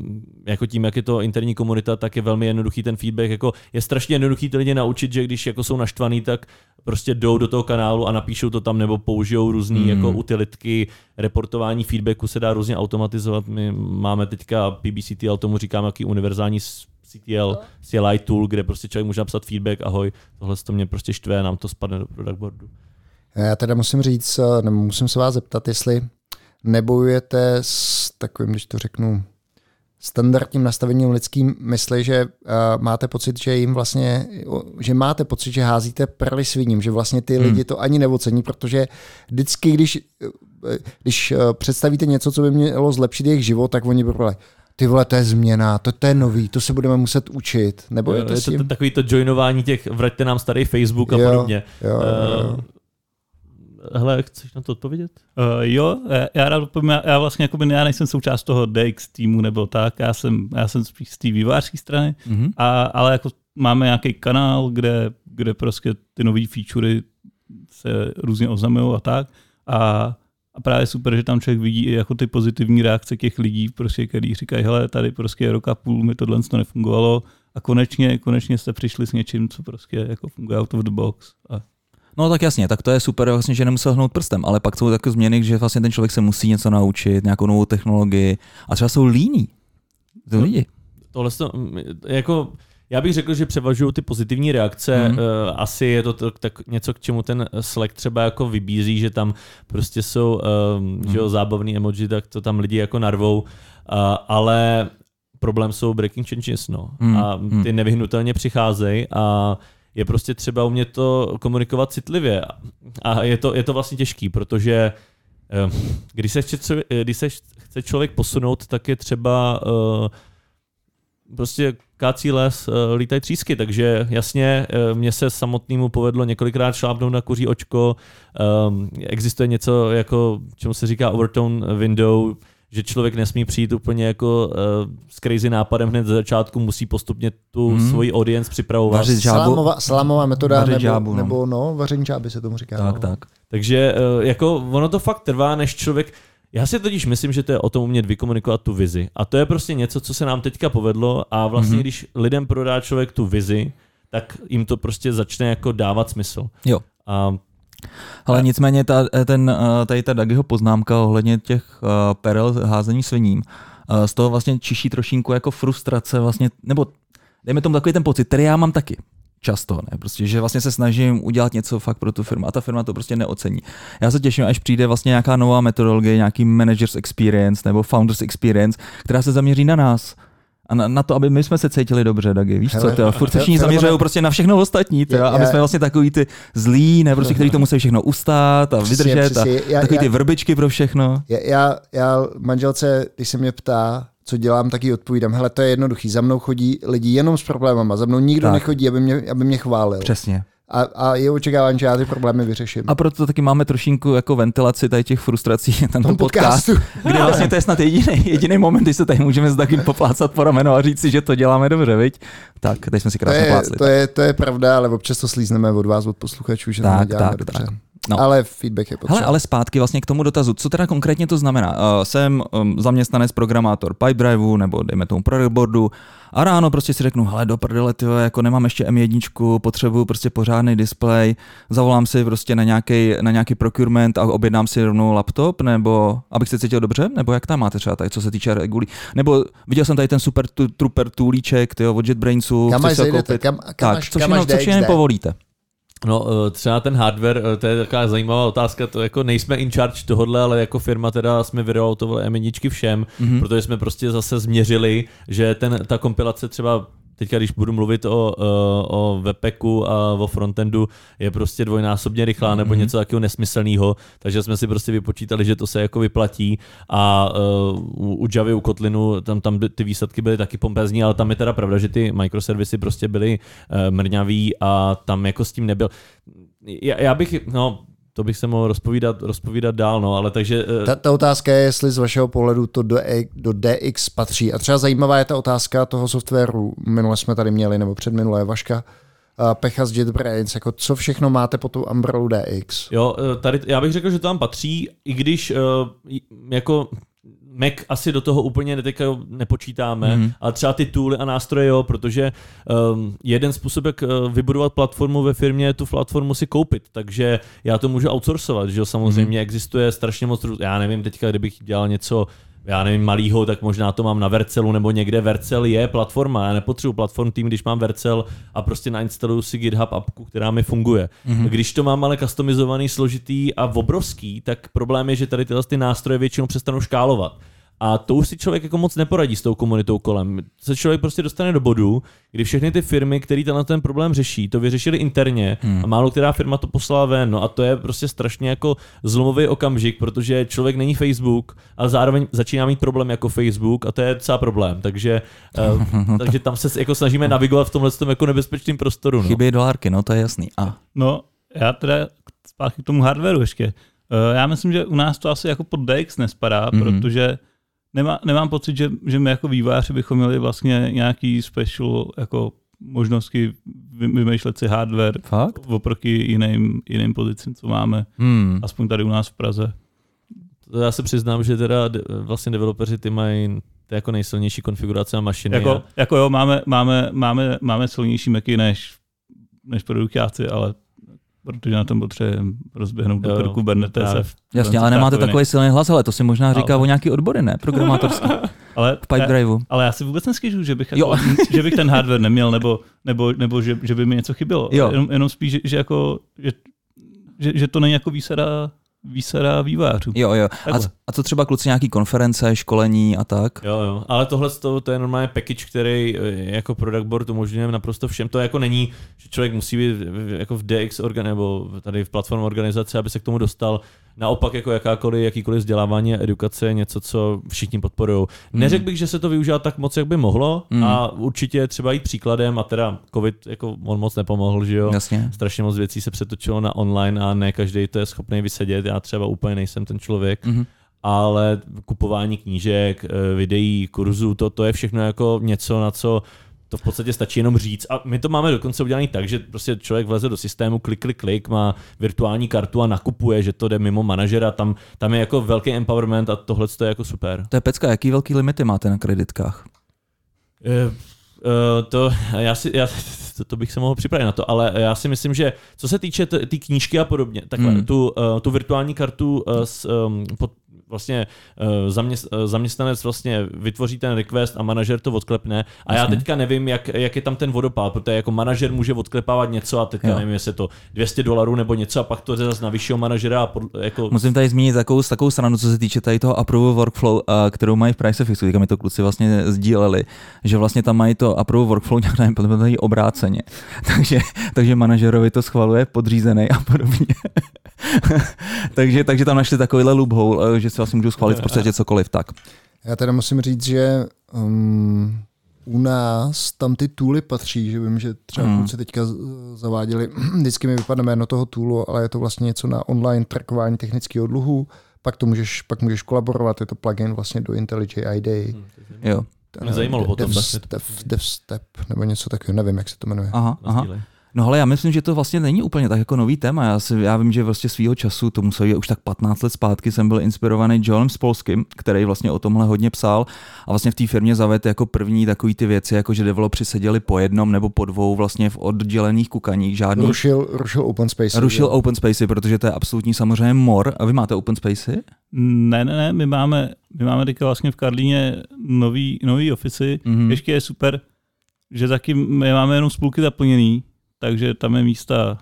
jako tím, jak je to interní komunita, tak je velmi jednoduchý ten feedback. Jako je strašně jednoduchý ty lidi naučit, že když jako jsou naštvaný, tak prostě jdou do toho kanálu a napíšou to tam nebo použijou různé mm. jako utilitky, reportování feedbacku se dá různě automatizovat. My máme teďka PBCTL, tomu říkáme jaký univerzální CTL. CLI tool, kde prostě člověk může napsat feedback, ahoj, tohle to mě prostě štve, nám to spadne do product boardu. Já teda musím říct, nebo musím se vás zeptat, jestli nebojujete s takovým, když to řeknu, standardním nastavením lidským mysli, že uh, máte pocit, že jim vlastně, že máte pocit, že házíte prly sviním, že vlastně ty hmm. lidi to ani neocení, protože vždycky, když, když uh, představíte něco, co by mělo zlepšit jejich život, tak oni by ty vole, to je změna, to, to je nový, to se budeme muset učit. Nebo jo, je to, je to takový to joinování těch, vraťte nám starý Facebook a jo, podobně. Jo, jo, jo. Uh, Hele, chceš na to odpovědět? Uh, jo, já, já rád odpovím, já, já vlastně jako já nejsem součást toho DX týmu nebo tak, já jsem, já jsem spíš z té vývářské strany, mm-hmm. a, ale jako máme nějaký kanál, kde, kde prostě ty nové featurey se různě oznamují a tak. A, a právě super, že tam člověk vidí i jako ty pozitivní reakce těch lidí, prostě, který říkají, hele, tady prostě je roka půl, mi tohle to nefungovalo a konečně, konečně jste přišli s něčím, co prostě jako funguje out of the box. A No tak jasně, tak to je super, vlastně, že nemusel hnout prstem, ale pak jsou takové změny, že vlastně ten člověk se musí něco naučit, nějakou novou technologii a třeba jsou líní. To lidi. Tohle to, jako, já bych řekl, že převažují ty pozitivní reakce. Mm. Asi je to tak, tak něco, k čemu ten Slack třeba jako vybízí, že tam prostě jsou uh, mm. že jo, mhm. zábavný emoji, tak to tam lidi jako narvou. Uh, ale problém jsou breaking changes, no. Mm. A mhm. ty nevyhnutelně přicházejí a je prostě třeba umět to komunikovat citlivě. A je to, je to vlastně těžký, protože eh, když se, chce, když se chce člověk posunout, tak je třeba uh, prostě kácí les, lítají třísky, takže jasně, mně se samotnému povedlo několikrát šlápnout na kuří očko, um, existuje něco jako, čemu se říká overtone window, že člověk nesmí přijít úplně jako uh, s crazy nápadem hned ze začátku, musí postupně tu hmm. svoji audience připravovat. Vařit žábu. Salámová, salámová metoda nebo, žábu, no. nebo no, vaření žáby se tomu říká. Tak, no. tak. Takže uh, jako ono to fakt trvá, než člověk já si totiž myslím, že to je o tom umět vykomunikovat tu vizi. A to je prostě něco, co se nám teďka povedlo a vlastně, mm-hmm. když lidem prodá člověk tu vizi, tak jim to prostě začne jako dávat smysl. Jo. A ale nicméně ta, ten, eh, tady ta Dagiho poznámka ohledně těch uh, perel házení sviním, z toho vlastně čiší trošinku jako frustrace vlastně, nebo dejme tomu takový ten pocit, který já mám taky často, ne? Prostě, že vlastně se snažím udělat něco fakt pro tu firmu a ta firma to prostě neocení. Já se těším, až přijde vlastně nějaká nová metodologie, nějaký managers experience nebo founders experience, která se zaměří na nás, a na, na to, aby my jsme se cítili dobře, Dagi, víš co, teda, furt se všichni zaměřují prostě na všechno ostatní, teda, aby jsme vlastně takový ty zlí, ne, prostě, kteří to <laughs> musí všechno ustát a přesně, vydržet přesně, a já, takový já, ty vrbičky pro všechno. Já, já manželce, když se mě ptá, co dělám, tak jí odpovídám. Hele, to je jednoduchý. Za mnou chodí lidi jenom s problémama. Za mnou nikdo tak. nechodí, aby mě, aby mě chválil. Přesně a, a je očekávání, že já ty problémy vyřeším. A proto taky máme trošinku jako ventilaci tady těch frustrací na tom podcastu, kde vlastně to je snad jediný, jediný moment, kdy se tady můžeme s takým poplácat po rameno a říct si, že to děláme dobře, viď? Tak, teď jsme si krásně to je, To je, to je pravda, ale občas to slízneme od vás, od posluchačů, že tak, to děláme tak, dobře. Tak. No. Ale feedback je potřeba. Hele, ale zpátky vlastně k tomu dotazu. Co teda konkrétně to znamená? Uh, jsem um, zaměstnanec, programátor Pipedriveu nebo dejme tomu product boardu a ráno prostě si řeknu, hele do prdele, tyjo, jako nemám ještě M1, potřebuju prostě pořádný display, zavolám si prostě na nějaký, na nějaký procurement a objednám si rovnou laptop, nebo abych se cítil dobře, nebo jak tam máte třeba tady, co se týče regulí. Nebo viděl jsem tady ten super tu, trooper toolíček, tyjo, od JetBrainsu. Kam máš kam, kam tak, máš, co všechno, co všechno povolíte? No, eh, třeba ten hardware, eh, to je taková zajímavá otázka, to jako nejsme in charge tohohle, ale jako firma teda jsme vyroutovali M1 všem, mm-hmm. protože jsme prostě zase změřili, že ten, ta kompilace třeba teďka když budu mluvit o, o webpacku a o frontendu, je prostě dvojnásobně rychlá nebo mm-hmm. něco takového nesmyslného, takže jsme si prostě vypočítali, že to se jako vyplatí a uh, u Javy, u Kotlinu, tam, tam ty výsledky byly taky pompezní, ale tam je teda pravda, že ty microservisy prostě byly uh, mrňavý a tam jako s tím nebyl. Já, já bych, no, to bych se mohl rozpovídat, rozpovídat dál, no, ale takže... Eh, ta, ta otázka je, jestli z vašeho pohledu to do, e, do DX patří. A třeba zajímavá je ta otázka toho softwaru. Minule jsme tady měli, nebo předminulé Vaška, Pecha z JetBrains, jako co všechno máte po tu Umbrella DX? Jo, eh, tady já bych řekl, že to tam patří, i když jako Mac asi do toho úplně teďka nepočítáme, mm. ale třeba ty tooly a nástroje jo, protože um, jeden způsob, jak eh, vybudovat platformu ve firmě, je tu platformu si koupit, takže já to můžu outsourcovat, že jo, samozřejmě mm. existuje strašně moc, já nevím teďka, kdybych dělal něco já nevím, malýho, tak možná to mám na Vercelu nebo někde. Vercel je platforma, já nepotřebuji platform tým, když mám Vercel a prostě nainstaluju si GitHub appku, která mi funguje. Mm-hmm. Když to mám ale customizovaný, složitý a obrovský, tak problém je, že tady tyhle ty nástroje většinou přestanou škálovat. A to už si člověk jako moc neporadí s tou komunitou kolem. Se člověk prostě dostane do bodu, kdy všechny ty firmy, které tenhle ten problém řeší, to vyřešili interně hmm. a málo která firma to poslala ven. No a to je prostě strašně jako zlomový okamžik, protože člověk není Facebook, ale zároveň začíná mít problém jako Facebook a to je docela problém. Takže, uh, <laughs> takže tam se jako snažíme navigovat v tomhle jako nebezpečném prostoru. No. Chybí dolárky, no to je jasný. A. No, já teda zpátky k tomu hardwareu ještě. Uh, já myslím, že u nás to asi jako pod DX nespadá, mm-hmm. protože nemá, nemám pocit, že, že my jako výváři bychom měli vlastně nějaký special jako možnosti vymýšlet si hardware Fakt? oproti jiným, jiným pozicím, co máme, hmm. aspoň tady u nás v Praze. Já se přiznám, že teda vlastně developeři ty mají to jako nejsilnější konfigurace na mašiny. Jako, a... jako jo, máme, máme, máme, máme silnější Macy než, než produktáci, ale protože na tom potřebujeme rozběhnout do krku Kubernetes. Jasně, ale nemáte takový silný hlas, ale to si možná říká ale... o nějaký odbory, ne? Programátorský. <laughs> ale, v Pipedriveu. Ale já si vůbec neskyžu, že bych, jako, <laughs> že bych ten hardware neměl, nebo, nebo, nebo že, že by mi něco chybělo. Jo. Jenom, jenom spíš, že, že, jako, že, že, že to není jako výsada výsada vývářů. Jo, jo. A, a co třeba kluci nějaký konference, školení a tak? Jo, jo. Ale tohle to, to je normálně package, který eh, jako product board umožňuje naprosto všem. To jako není, že člověk musí být jako v DX organ, nebo tady v platform organizace, aby se k tomu dostal. Naopak jako jakákoliv, jakýkoliv vzdělávání a edukace je něco, co všichni podporují. Hmm. Neřekl bych, že se to využívá tak moc, jak by mohlo hmm. a určitě třeba jít příkladem a teda covid jako on moc nepomohl, že jo. Jasně. Strašně moc věcí se přetočilo na online a ne každý to je schopný vysedět. Já třeba úplně nejsem ten člověk. Hmm ale kupování knížek, eh, videí, kurzů, to, to je všechno jako něco, na co to v podstatě stačí jenom říct. A my to máme dokonce udělané tak, že prostě člověk vleze do systému, klik, klik, klik, má virtuální kartu a nakupuje, že to jde mimo manažera, tam, tam je jako velký empowerment a tohle je jako super. To je pecka, jaký velký limity máte na kreditkách? Uh, to, já si, já, <laughs> to, to bych se mohl připravit na to, ale já si myslím, že co se týče té knížky a podobně, takhle, hmm. tu, uh, tu virtuální kartu uh, s, um, pod, vlastně zaměst, uh, zaměstnanec vlastně vytvoří ten request a manažer to odklepne. A Jasně. já teďka nevím, jak, jak je tam ten vodopád, protože jako manažer může odklepávat něco a teďka jo. nevím, jestli je to 200 dolarů nebo něco a pak to zase na vyššího manažera. A pod, jako... Musím tady zmínit takovou, takovou stranu, co se týče tady toho approve workflow, uh, kterou mají v Pricefixu, teďka mi to kluci vlastně sdíleli, že vlastně tam mají to approve workflow <laughs> nějak nevím, obráceně. <laughs> takže, takže manažerovi to schvaluje podřízený a podobně. <laughs> takže, takže tam našli takovýhle loophole, že si vlastně můžu schválit v podstatě cokoliv. Tak. Já teda musím říct, že um, u nás tam ty tooly patří, že vím, že třeba hmm. kluci teďka zaváděli, <clears throat> vždycky mi vypadne jméno toho toolu, ale je to vlastně něco na online trackování technického dluhu, pak to můžeš, pak můžeš kolaborovat, je to plugin vlastně do IntelliJ IDEA. Hmm, jo. Mě zajímalo potom. DevStep, DevStep, nebo něco takového, nevím, jak se to jmenuje. Aha, aha. No ale já myslím, že to vlastně není úplně tak jako nový téma. Já, si, já vím, že vlastně svýho času, to muselo být už tak 15 let zpátky, jsem byl inspirovaný Joelem Spolským, který vlastně o tomhle hodně psal a vlastně v té firmě zavedl jako první takový ty věci, jako že developři seděli po jednom nebo po dvou vlastně v oddělených kukaních. Žádný... Rušil, rušil open space. Rušil že? open spacey, protože to je absolutní samozřejmě mor. A vy máte open spacey? Ne, ne, ne, my máme, my máme teďka vlastně v Karlíně nový, nový ofisy. Mm-hmm. Ještě je super, že taky my máme jenom spolky zaplněný, takže tam je místa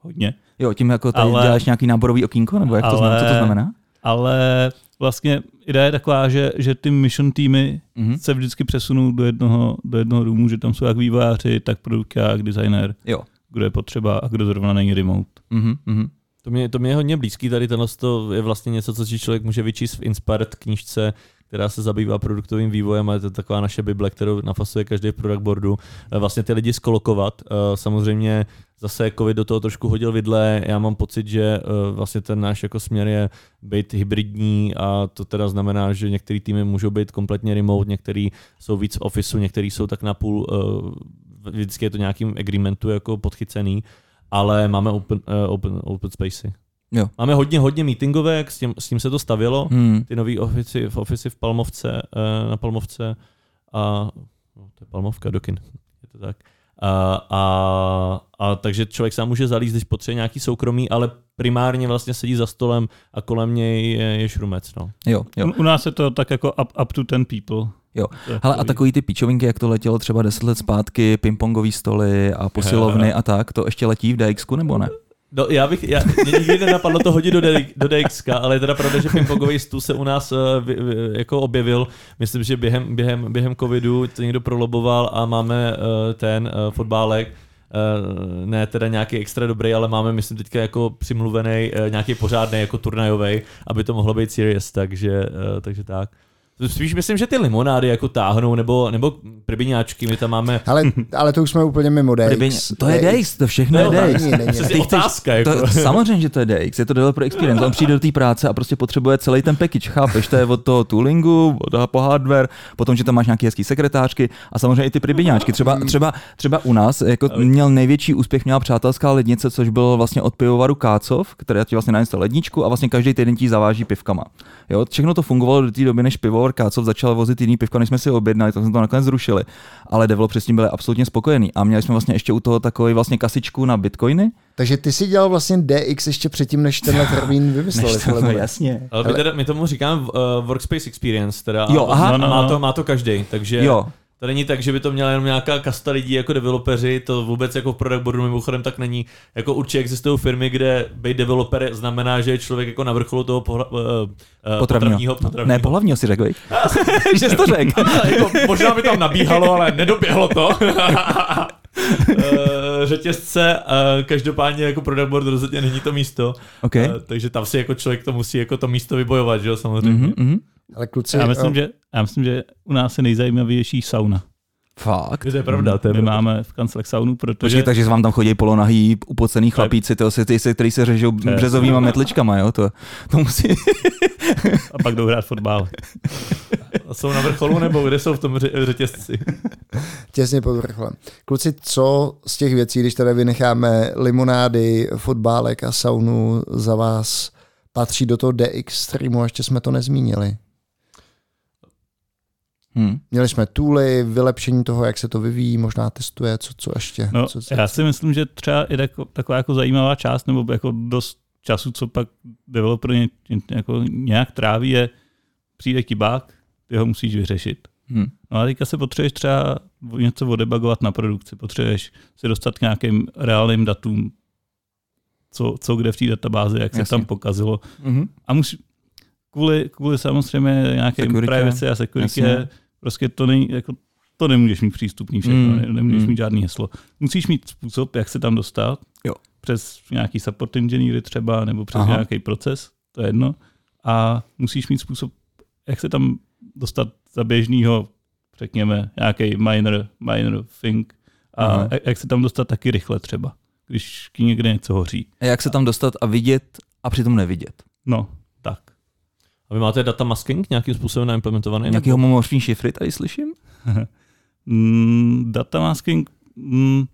hodně. Jo, tím jako tady ale, děláš nějaký náborový okýnko, nebo jak ale, to znamená, co to znamená? Ale vlastně idea je taková, že, že ty mission týmy mm-hmm. se vždycky přesunou do jednoho, do jednoho roomu, že tam jsou jak vývojáři, tak produkták, designer, jo. kdo je potřeba a kdo zrovna není remote. Mm-hmm. To mě, to mě je hodně blízký, tady tenhle to je vlastně něco, co si člověk může vyčíst v Inspired knížce, která se zabývá produktovým vývojem a je to taková naše bible, kterou nafasuje každý product boardu. Eh, vlastně ty lidi skolokovat. Eh, samozřejmě zase covid do toho trošku hodil vidle. Já mám pocit, že eh, vlastně ten náš jako směr je být hybridní a to teda znamená, že některé týmy můžou být kompletně remote, některý jsou víc v officeu, některý jsou tak na půl, vždycky je to nějakým agreementu jako podchycený, ale máme open, open, open spacey. Jo. Máme hodně, hodně meetingové, s tím, s tím se to stavilo, hmm. ty nový ofici v ofici v Palmovce, eh, na Palmovce a no, to je Palmovka, Dokin, je to tak. A, a, a takže člověk sám může zalízt, když potřebuje nějaký soukromí, ale primárně vlastně sedí za stolem a kolem něj je, je šrumec. No. Jo, jo. U nás je to tak jako up, up to ten people. Jo, Hele, a takový ty píčovinky, jak to letělo třeba 10 let zpátky, pingpongový stoly a posilovny a tak, to ještě letí v DX nebo ne? No, já bych, já, mě nikdy nenapadlo to hodit do, do DX, ale je teda pravda, že pingpongový stůl se u nás uh, vy, vy, jako objevil. Myslím, že během, během, během covidu to někdo proloboval a máme uh, ten uh, fotbálek, Uh, ne teda nějaký extra dobrý, ale máme, myslím, teďka jako přimluvený uh, nějaký pořádný jako turnajový, aby to mohlo být serious, takže, uh, takže tak. Spíš myslím, že ty limonády jako táhnou, nebo, nebo prbiňáčky, my tam máme... Ale, ale to už jsme úplně mimo DX. Pribiň... To je DX, to všechno je DX. Není, není. Ty otázka, jako. to, <laughs> samozřejmě, že to je DX, je to developer experience. On přijde do té práce a prostě potřebuje celý ten package, chápeš? To je od toho toolingu, od toho po hardware, potom, že tam máš nějaký hezký sekretářky a samozřejmě i ty pribiňáčky. Třeba, třeba, třeba u nás jako měl největší úspěch měla přátelská lednice, což bylo vlastně od pivovaru Kácov, která ti vlastně nainstaloval ledničku a vlastně každý týden ti zaváží pivkama. Jo, všechno to fungovalo do té doby, než pivo Power Kácov začal vozit jiný pivka, než jsme si objednali, to jsme to nakonec zrušili. Ale developři s tím byli absolutně spokojení. A měli jsme vlastně ještě u toho takový vlastně kasičku na bitcoiny. Takže ty si dělal vlastně DX ještě předtím, než tenhle termín <laughs> vymysleli. to, no, jasně. Ale my, teda, my tomu říkáme uh, Workspace Experience, teda jo, aha. No, no, má, to, má to každý, takže jo. To není tak, že by to měla jenom nějaká kasta lidí jako developeři, to vůbec jako v product boardu mimochodem tak není. Jako určitě existují firmy, kde být developer znamená, že je člověk jako na vrcholu toho pohla, uh, potravního. potravního. Ne, pohlavního si řekl, <laughs> že jsi to <laughs> řekl. jako, možná by tam nabíhalo, ale nedoběhlo to. <laughs> řetězce, uh, každopádně jako product board rozhodně není to místo. Okay. Uh, takže tam si jako člověk to musí jako to místo vybojovat, že jo, samozřejmě. Mm-hmm, Ale kluci, já myslím, že, já myslím, že u nás je nejzajímavější sauna. Fakt? To je pravda. To je My pravda. máme v kanclech saunu, protože... Počkej, takže se vám tam chodí polonahý, upocený chlapíci, to, ty, který se řežou březovýma metličkama, jo? To, to musí... <laughs> A pak jdou hrát fotbal. A jsou na vrcholu nebo kde jsou v tom řetězci? Těsně pod vrcholem. Kluci, co z těch věcí, když tady vynecháme limonády, fotbálek a saunu za vás patří do toho DX streamu, a ještě jsme to nezmínili? Hmm. Měli jsme tooly, vylepšení toho, jak se to vyvíjí, možná testuje, co, co ještě. No, co se... Já si myslím, že třeba i tako, taková jako zajímavá část, nebo jako dost času, co pak developer ně, jako nějak tráví, je přijde ti bug, ty ho musíš vyřešit. Hmm. No a teďka se potřebuješ třeba něco odebagovat na produkci, potřebuješ se dostat k nějakým reálným datům, co, co kde v té databázi, jak Jasně. se tam pokazilo. Mm-hmm. A musí, kvůli, kvůli samozřejmě nějaké privacy a security Prostě to, není, jako, to nemůžeš mít přístupný všechno, mm. nemůžeš mm. mít žádný heslo. Musíš mít způsob, jak se tam dostat. Jo. Přes nějaký support engineery třeba, nebo přes Aha. nějaký proces, to je jedno. A musíš mít způsob, jak se tam dostat za běžného, řekněme, nějaký minor, minor thing. A Aha. jak se tam dostat taky rychle třeba, když někde něco hoří. A jak se tam dostat a vidět a přitom nevidět. No. A vy máte data masking nějakým způsobem naimplementovaný? Nějaký homomorfní šifry tady slyším? <laughs> mm, data masking, mm,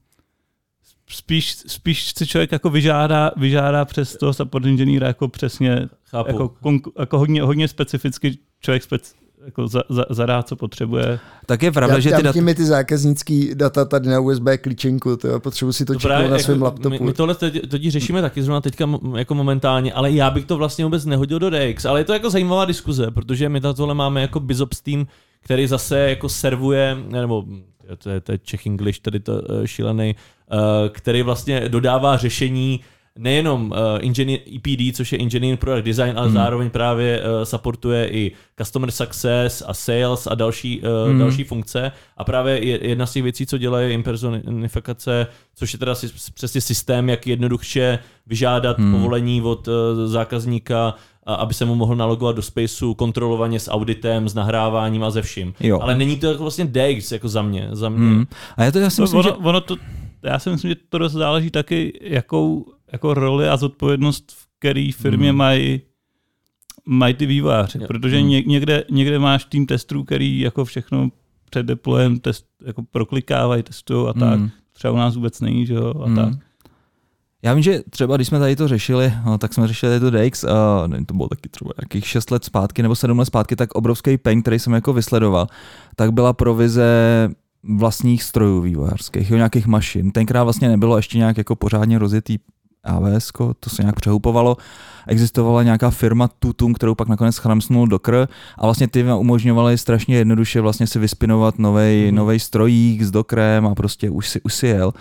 spíš, spíš si člověk jako vyžádá, vyžádá přes toho support inženýra jako přesně, Chápu. jako, konku, jako hodně, hodně specificky člověk spec, jako za, za, zadá, co potřebuje. Tak je pravda, Já že ty data... mi ty zákaznický data tady na USB klíčenku, to potřebuji si to čeknout na svém laptopu. My, my tohle teď, totiž řešíme taky zrovna teďka jako momentálně, ale já bych to vlastně vůbec nehodil do DX, ale je to jako zajímavá diskuze, protože my tohle máme jako Bizops tým, který zase jako servuje, nebo to je, to je Czech English, tady to uh, šílený, uh, který vlastně dodává řešení nejenom uh, engineer, EPD, což je Engineering Product Design, ale hmm. zároveň právě uh, supportuje i Customer Success a Sales a další, uh, hmm. další funkce. A právě je- jedna z těch věcí, co dělají impersonifikace, což je teda si- přesně systém, jak jednoduše vyžádat hmm. povolení od uh, zákazníka, a aby se mu mohl nalogovat do spaceu kontrolovaně s auditem, s nahráváním a ze vším. Jo. Ale není to jako vlastně DX jako za mě. Za mě. Hmm. A já to já si No, myslím, ono, že... ono to, já si myslím, že to dost záleží taky, jakou jako roli a zodpovědnost v který firmě Hmm. mají mají ty výváři, Jo. protože Hmm. ně, někde, někde máš tým testů, který jako všechno před deployem test, jako proklikávají, testují a tak. Hmm. Třeba u nás vůbec není, že jo, a Hmm. tak. Já vím, že třeba když jsme tady to řešili, no, tak jsme řešili to DX, a nevím, to bylo taky třeba nějakých 6 let zpátky nebo 7 let zpátky, tak obrovský pain, který jsem jako vysledoval, tak byla provize vlastních strojů vývojářských, jo, nějakých mašin. Tenkrát vlastně nebylo ještě nějak jako pořádně rozjetý AWS, to se nějak přehupovalo. Existovala nějaká firma Tutum, kterou pak nakonec chramsnul Docker a vlastně ty umožňovaly strašně jednoduše vlastně si vyspinovat novej, Mhm. novej strojík s Dockerem a prostě už si, už si jel.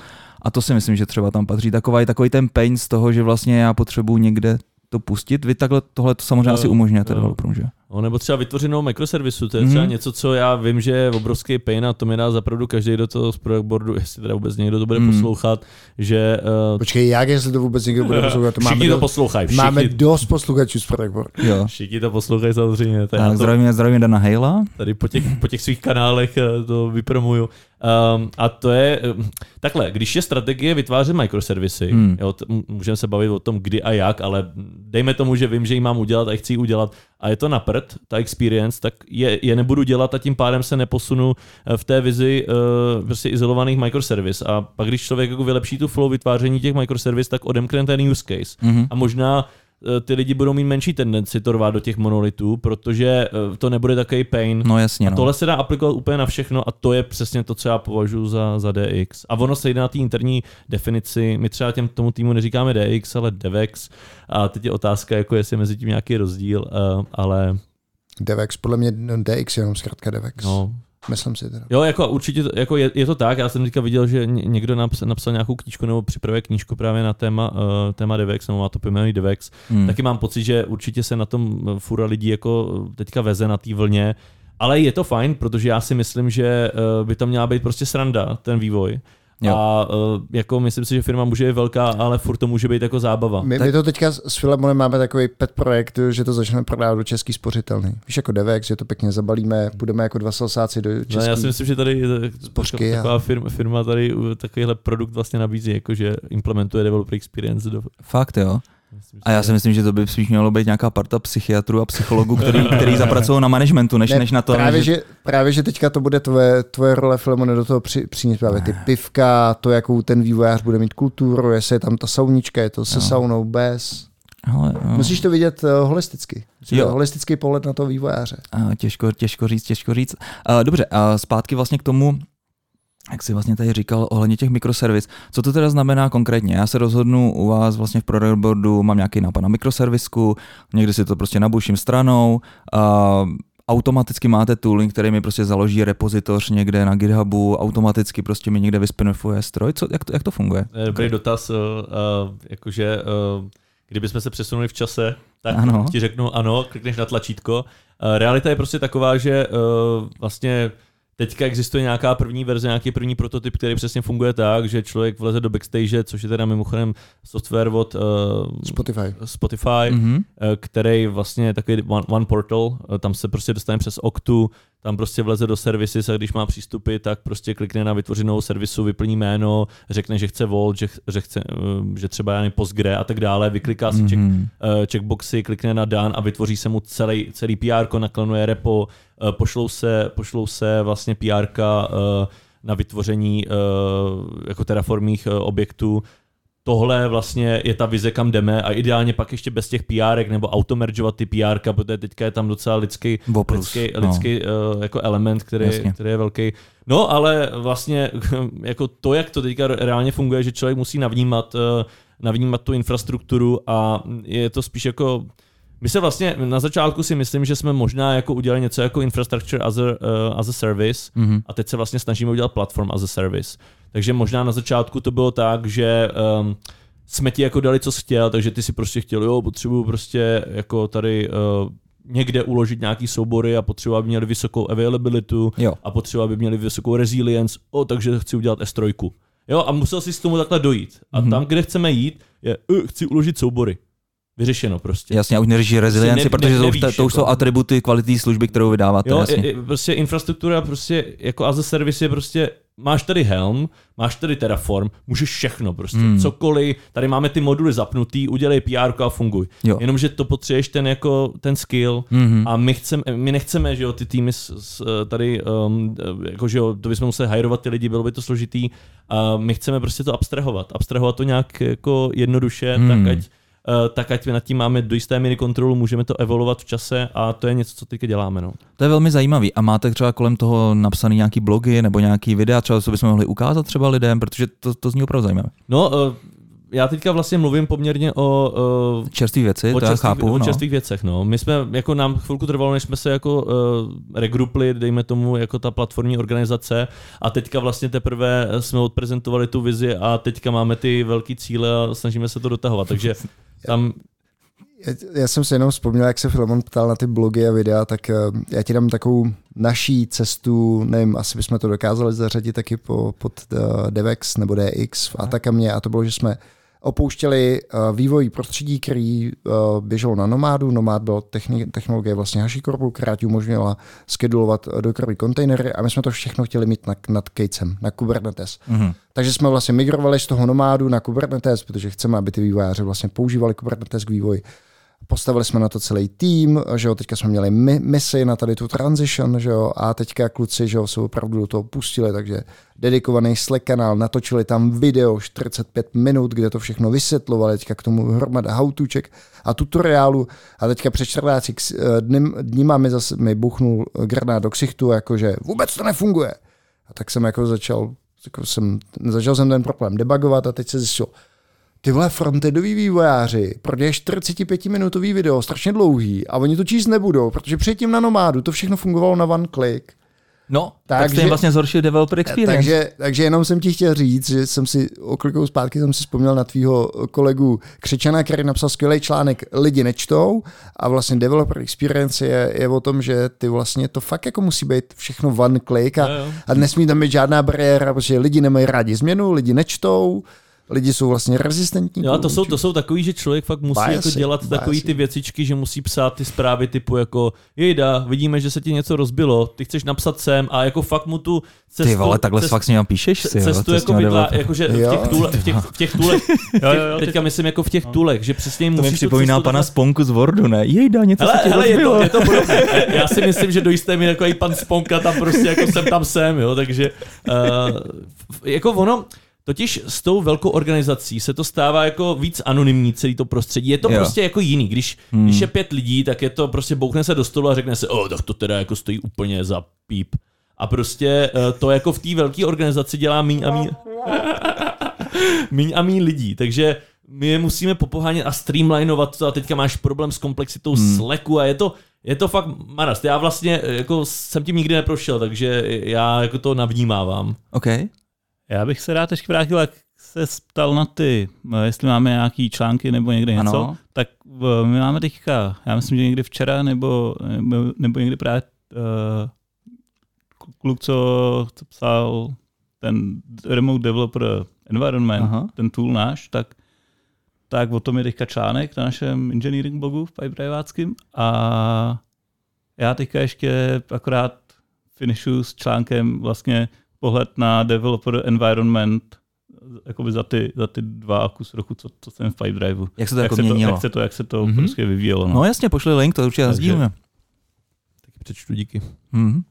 A to si myslím, že třeba tam patří takový, takový ten pain z toho, že vlastně já potřebuji někde to pustit. Vy takhle tohle to samozřejmě Jo, asi umožňujete jo. developerům, že? No, nebo třeba vytvořenou microservisu, to je třeba Mhm. něco, co já vím, že je obrovský pain a to mi dá zapravdu každý do toho z product boardu, jestli teda vůbec někdo to bude Mhm. poslouchat, že uh, Počkej, jak jestli to vůbec někdo bude <laughs> poslouchat? To máme, všichni to do, poslouchají, všichni, máme dost posluchačů z Productboard. Jo. všichni to poslouchají samozřejmě, A to zdravím, zdravím Dana Hejla. tady po těch, po těch svých kanálech eh, to vypromuju. Um, a to je, um, takhle, když je strategie vytvářet microservisy, Hmm. jo, t- můžeme se bavit o tom, kdy a jak, ale dejme tomu, že vím, že ji mám udělat a chci ji udělat a je to na prd, ta experience, tak je, je nebudu dělat a tím pádem se neposunu eh, v té vizi uh, prostě izolovaných microservis. A pak, když člověk jako vylepší tu flow vytváření těch microservis, tak odemkne ten use case. Mhm. A možná ty lidi budou mít menší tendenci to rvát do těch monolitů, protože eh, to nebude takový pain. No jasně, A no. tohle se dá aplikovat úplně na všechno a to je přesně to, co já považuji za, za DX. A ono se jde na té interní definici, my třeba těm, tomu týmu neříkáme DX, ale DevX. A teď je otázka, jako jestli je mezi tím nějaký rozdíl, uh, ale DevX, podle mě no, DX je jenom zkrátka DevX. no, Myslím si teda. Jo, jako určitě to, jako je, je, to tak. Já jsem teďka viděl, že ně- někdo napsal, napsal nějakou knížku nebo připravuje knížku právě na téma, uh, téma DevX, nebo má to pojmenovaný DevX. Hmm. Taky mám pocit, že určitě se na tom eh, fura lidí jako teďka veze na té vlně, ale je to fajn, protože já si myslím, že eh, by tam měla být prostě sranda, ten vývoj. Jo. A eh, jako myslím si, že firma může být velká, ale furt to může být jako zábava. My, my to teďka s Filemonem máme takový pet projekt, že to začneme prodávat do český spořitelny. Víš, jako DevX, že to pěkně zabalíme, budeme jako dva salsáci do No, český. já si myslím, že tady Spořky, taková firma, firma tady takovýhle produkt vlastně nabízí, jakože implementuje developer experience do, Fakt jo. Že A já si myslím, že to by spíš mělo být nějaká parta psychiatrů a psychologů, který, <laughs> který zapracují na managementu, než, Ne, než na to. právě, že... právě, že teďka to bude tvoje, tvoje role, Filemone, do toho při, přinést právě ty pivka, to, jakou ten vývojář bude mít kulturu, jestli je tam ta saunička, je to se Jo. saunou, bez. Ale, no, Musíš to vidět uh, holisticky. Musíš Jo. holistický pohled na toho vývojáře. a těžko, těžko říct, těžko říct. A, dobře, a zpátky vlastně k tomu, jak jsi vlastně tady říkal ohledně těch mikroservis. Co to teda znamená konkrétně? Já se rozhodnu u vás vlastně v product boardu, mám nějaký nápad na mikroservisku, někdy si to prostě nabuším stranou, a automaticky máte tooling, který mi prostě založí repozitoř někde na GitHubu, automaticky prostě mi někde vyspinofuje stroj. Co, jak, to, jak to funguje? Dobrý dotaz, uh, jakože uh, kdybychom se přesunuli v čase, tak Ano. ano. ti řeknu ano, klikneš na tlačítko. Uh, realita je prostě taková, že uh, vlastně teďka existuje nějaká první verze, nějaký první prototyp, který přesně funguje tak, že člověk vleze do backstage, což je teda mimochodem software od uh, Spotify. Spotify, Mhm. eh, který vlastně je takový one, one portal, eh, tam se prostě dostane přes Octu, tam prostě vleze do services a když má přístupy, tak prostě klikne na vytvořenou servisu, vyplní jméno, řekne, že chce Vault, že, že, chce, že třeba já nevím, Postgre a tak dále, vykliká si check, Mhm. eh, checkboxy, klikne na Dan a vytvoří se mu celý, celý PR, naklenuje repo, pošlou se, pošlou se vlastně PR na vytvoření uh, jako terraformních objektů. Tohle vlastně je ta vize, kam jdeme a ideálně pak ještě bez těch PRek nebo automeržovat ty PR, protože teďka je tam docela lidský, Voprus, lidský, no. lidský uh, jako element, který, Jasně. který je velký. No ale vlastně <laughs> jako to, jak to teďka reálně funguje, že člověk musí navnímat, uh, navnímat tu infrastrukturu a je to spíš jako my se vlastně na začátku si myslím, že jsme možná jako udělali něco jako infrastructure as a, uh, as a service Mhm. a teď se vlastně snažíme udělat platform as a service. Takže možná na začátku to bylo tak, že um, jsme ti jako dali, co jsi chtěl, takže ty si prostě chtěl, jo, potřebuju prostě jako tady uh, někde uložit nějaký soubory a potřebuji, aby měli vysokou availability Jo. a potřebuji, aby měli vysokou resilience, o, takže chci udělat S3. Jo, a musel si s tomu takhle dojít. A Mhm. mm-hmm. tam, kde chceme jít, je, uh, chci uložit soubory. Vyřešeno prostě. Jasně, a už neřeší rezilienci, ne- protože to, už, nevíš, to už jsou jako. atributy kvalitní služby, kterou vydáváte. Jo, jasně. je, prostě infrastruktura prostě jako as a service je prostě máš tady Helm, máš tady Terraform, můžeš všechno prostě, Hmm. hmm. cokoliv, tady máme ty moduly zapnutý, udělej PR a funguj. Jo. Jenomže to potřebuješ ten jako ten skill Mhm. a my, chceme, my nechceme, že jo, ty týmy s, s, tady, um, jako že jo, to bychom museli hajrovat ty lidi, bylo by to složitý a my chceme prostě to abstrahovat, abstrahovat to nějak jako jednoduše, Hmm. hmm. tak ať eh, tak ať nad tím máme do jisté míry kontrolu, můžeme to evolovat v čase a to je něco, co teďka děláme. No. To je velmi zajímavý. A máte třeba kolem toho napsaný nějaký blogy nebo nějaký videa, třeba co bychom mohli ukázat třeba lidem, protože to, to zní opravdu zajímavé. No, eh, já teďka vlastně mluvím poměrně o, eh, Čerstvé věci, o, to já čerstvých, chápu. o no. čerstvých věcech. No. My jsme, jako nám chvilku trvalo, než jsme se jako uh, regrupli, dejme tomu, jako ta platformní organizace a teďka vlastně teprve jsme odprezentovali tu vizi a teďka máme ty velký cíle a snažíme se to dotahovat. Takže <laughs> tam Já, já jsem si jenom vzpomněl, jak se Filemon ptal na ty blogy a videa, tak eh, já ti dám takovou naší cestu, nevím, asi bychom to dokázali zařadit taky po, pod uh, DevX nebo DX v Atakamě a to bylo, že jsme opouštěli uh, vývoj prostředí, který uh, běželo na Nomádu. Nomád byl techni- technologie vlastně HashiCorpu, která ti umožnila skedulovat uh, dokerový kontejnery a my jsme to všechno chtěli mít na, nad Kejcem, na Kubernetes. Mhm. Takže jsme vlastně migrovali z toho nomádu na Kubernetes, protože chceme, aby ty vývojáři vlastně používali Kubernetes k vývoji. Postavili jsme na to celý tým, že jo, teďka jsme měli mi- misi na tady tu transition, že jo, a teďka kluci, že jo, se opravdu do toho pustili, takže dedikovaný Slack kanál, natočili tam video 45 minut, kde to všechno vysvětlovali, teďka k tomu hromada howtuček a tutoriálu a teďka před 14 dním, dníma mi zase mi buchnul granát do ksichtu, jakože vůbec to nefunguje. A tak jsem jako začal, jako jsem, začal jsem ten problém debugovat a teď se zjistil, ty vole frontendoví vývojáři prodějí 45 minutový video, strašně dlouhý a oni to číst nebudou, protože předtím na nomádu to všechno fungovalo na one click. No, tak Takže- jste jim vlastně zhoršil developer experience. Takže, takže jenom jsem ti chtěl říct, že jsem si oklikou zpátky jsem si vzpomněl na tvýho kolegu Křečana, který napsal skvělý článek Lidi nečtou a vlastně developer experience je, je o tom, že ty vlastně to fakt jako musí být všechno one click a, jo. a nesmí tam být žádná bariéra, protože lidi nemají rádi změnu, lidi nečtou, lidi jsou vlastně rezistentní. Jo, a to jsou, to jsou takový, že člověk fakt musí jako dělat takový ty věcičky, že musí psát ty zprávy typu jako jejda, vidíme, že se ti něco rozbilo, ty chceš napsat sem a jako fakt mu tu cestu... Ty vole, takhle cest- fakt s ním píšeš si, jo, cestu s jako developery. jakože v Jo. těch, tule, v těch, v těch tulech, <laughs> Jo, jo, jo, teďka myslím jako v těch tulech, že přesně jim To mi musíš tu připomíná cestu pana takhle- Sponku z Wordu, ne? Jejda, něco Hele, se ti hele je, to, je to podobné. <laughs> Já si myslím, že do jisté míry jako i pan Sponka tam prostě jako jsem tam jsem, jo, takže uh, jako ono, Totiž s tou velkou organizací se to stává jako víc anonymní celý to prostředí. Je to Jo. prostě jako jiný. Když, hmm. když je pět lidí, tak je to prostě bouchne se do stolu a řekne se, o, tak to teda jako stojí úplně za píp. A prostě eh, to jako v té velké organizaci dělá míň a míň, <laughs> míň a míň lidí. Takže my je musíme popohánět a streamlinovat to a teďka máš problém s komplexitou hmm. Slacku a je to, je to fakt marast. Já vlastně eh, jako jsem tím nikdy neprošel, takže já jako to navnímávám. OK. Já bych se rád ještě vrátil, jak se ptal na ty, eh, jestli máme nějaký články nebo někde něco, Ano. tak eh, my máme teďka, já myslím, že někdy včera nebo, nebo, nebo někdy právě uh, kluk, co, co psal ten Remote Developer Environment, Aha. Ten tool náš, tak, tak o tom je teďka článek na našem engineering blogu v Pipedraváckým a já teďka ještě akorát finishu s článkem vlastně pohled na developer environment jakoby za ty, za ty dva a kus roku, co, co jsem v Pipedriveu. Jak se to Jak jako se to, měnilo? jak se to, jak se to Mhm. mm-hmm. prostě vyvíjelo. No. No jasně, pošli link, to určitě sdílíme. Taky přečtu díky. Mhm.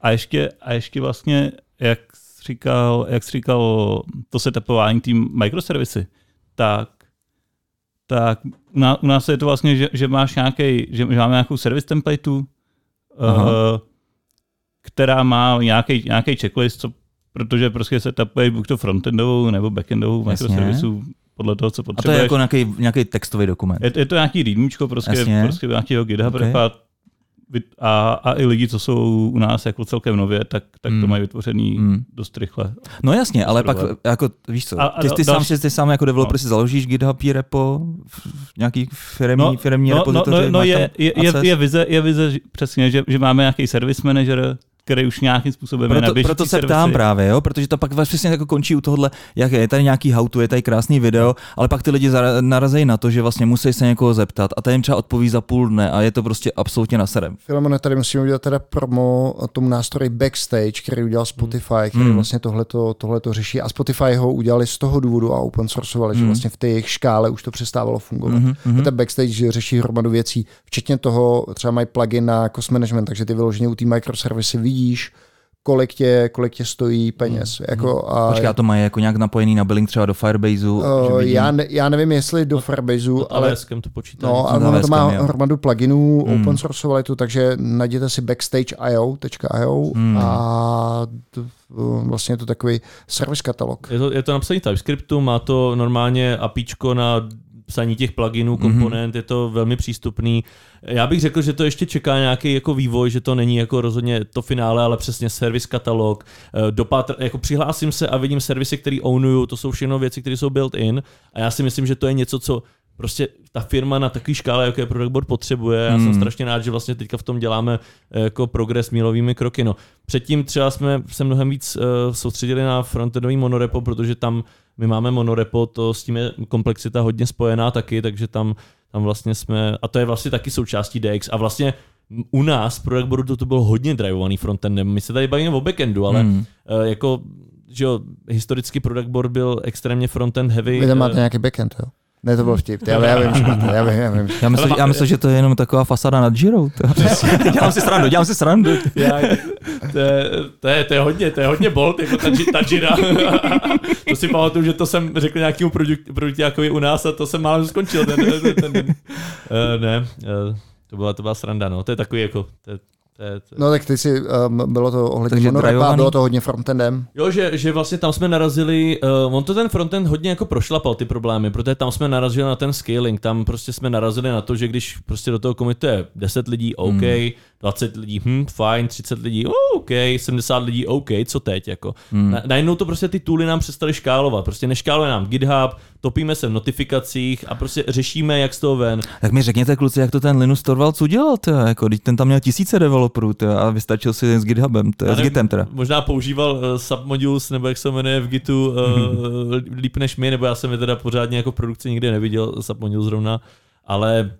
A ještě, a ještě vlastně, jak jsi říkal, jak jsi říkal to setupování tým microservisy, tak tak u nás, u nás je to vlastně, že, že máš nějaký, že, že máme nějakou service templateu, uh, která má nějaký, nějaký checklist, co, protože prostě se tapuje buď to frontendovou nebo backendovou microservisu podle toho, co potřebuješ. A to je jako nějaký, nějaký textový dokument. Je, je to nějaký readmečko, prostě, prostě nějakého GitHub okay. repa, a, a i lidi, co jsou u nás jako celkem nově, tak, tak hmm. to mají vytvořený hmm. dost rychle. No jasně, ale pak, jako, víš co, a, a ty, ty, další... sám, ty sám jako developer no. si založíš GitHub repo, nějaký firmní, no, firmní no, repozitorium. No, no, no je, je, je, je, vize, je vize přesně, že, že máme nějaký service manager, který už nějakým způsobem proto, je Proto se servisy. ptám právě, jo? protože to pak přesně jako končí u tohohle, jak je, tady nějaký how to, je tady krásný video, ale pak ty lidi narazejí na to, že vlastně musí se někoho zeptat a ten jim třeba odpoví za půl dne a je to prostě absolutně na serem. Filemone, tady musíme udělat teda promo tomu nástroji Backstage, který udělal Spotify, který hmm. vlastně tohleto, tohleto řeší a Spotify ho udělali z toho důvodu a open sourceovali, hmm. že vlastně v té jejich škále už to přestávalo fungovat. Hmm. hmm. Ten Backstage řeší hromadu věcí, včetně toho třeba mají plugin na cost management, takže ty vyloženě u té microservisy vidíš, kolik tě, kolik tě stojí peněz. Hmm. Jako, a Počkej, a to mají jako nějak napojený na billing třeba do Firebaseu? Uh, já, ne, já nevím, jestli do Firebaseu, no, ale... s to počítá. No, ale ono to má hromadu pluginů, hmm. open sourceovali to, takže najděte si backstage.io hmm. a to, vlastně je to takový service katalog. Je to, je to napsaný TypeScriptu, má to normálně APIčko na psaní těch pluginů, mhm. komponent, mm-hmm. je to velmi přístupný. Já bych řekl, že to ještě čeká nějaký jako vývoj, že to není jako rozhodně to finále, ale přesně servis katalog. Eh, dopad, jako přihlásím se a vidím servisy, které ownuju, to jsou všechno věci, které jsou built in a já si myslím, že to je něco, co prostě ta firma na takový škále, je Product Board, potřebuje. Já hmm. jsem strašně rád, že vlastně teďka v tom děláme eh, jako progres mílovými kroky. No. Předtím třeba jsme se mnohem víc uh, soustředili na frontendový monorepo, protože tam my máme monorepo, to s tím je komplexita hodně spojená taky, takže tam, tam vlastně jsme, a to je vlastně taky součástí DX a vlastně u nás Product Boardu to bylo hodně drivovaný frontendem. My se tady bavíme o backendu, ale hmm. uh, jako že jo, historicky Product Board byl extrémně frontend heavy. Vy tam máte nějaký backend, jo? Ne, to byl vtip. Já, já vím, špatně, já vím, já vím. Já myslím, já myslím, že to je jenom taková fasáda nad Girou. dělám si srandu, dělám si srandu. Já, to, je, to, je, to, je hodně, to je hodně bold, jako ta, ta Gira. to si pamatuju, že to jsem řekl nějakému produktiákovi u nás a to jsem málem skončil. Ten, ten, ten, ten, uh, ne, uh, to byla, to byla sranda, no. To je takový jako, to je, No tak ty si, um, bylo to ohledně monorepa, bylo to hodně frontendem. Jo, že, že vlastně tam jsme narazili, uh, on to ten frontend hodně jako prošlapal ty problémy, protože tam jsme narazili na ten scaling, tam prostě jsme narazili na to, že když prostě do toho komituje 10 lidí, OK, hmm 20 lidí, hm, fajn, 30 lidí, oh, OK, 70 lidí, OK, co teď, jako. Hmm. Na, najednou to prostě ty tooly nám přestaly škálovat, prostě neškáluje nám GitHub, topíme se v notifikacích a prostě řešíme, jak z toho ven. Tak mi řekněte, kluci, jak to ten Linus Torvalds udělal, to, jako, teď ten tam měl tisíce developerů to, a vystačil si s GitHubem, to, s Gitem teda. Možná používal uh, submodules, nebo jak se jmenuje v Gitu, uh, líp než my, nebo já jsem je teda pořádně jako produkci nikdy neviděl, submodules zrovna, ale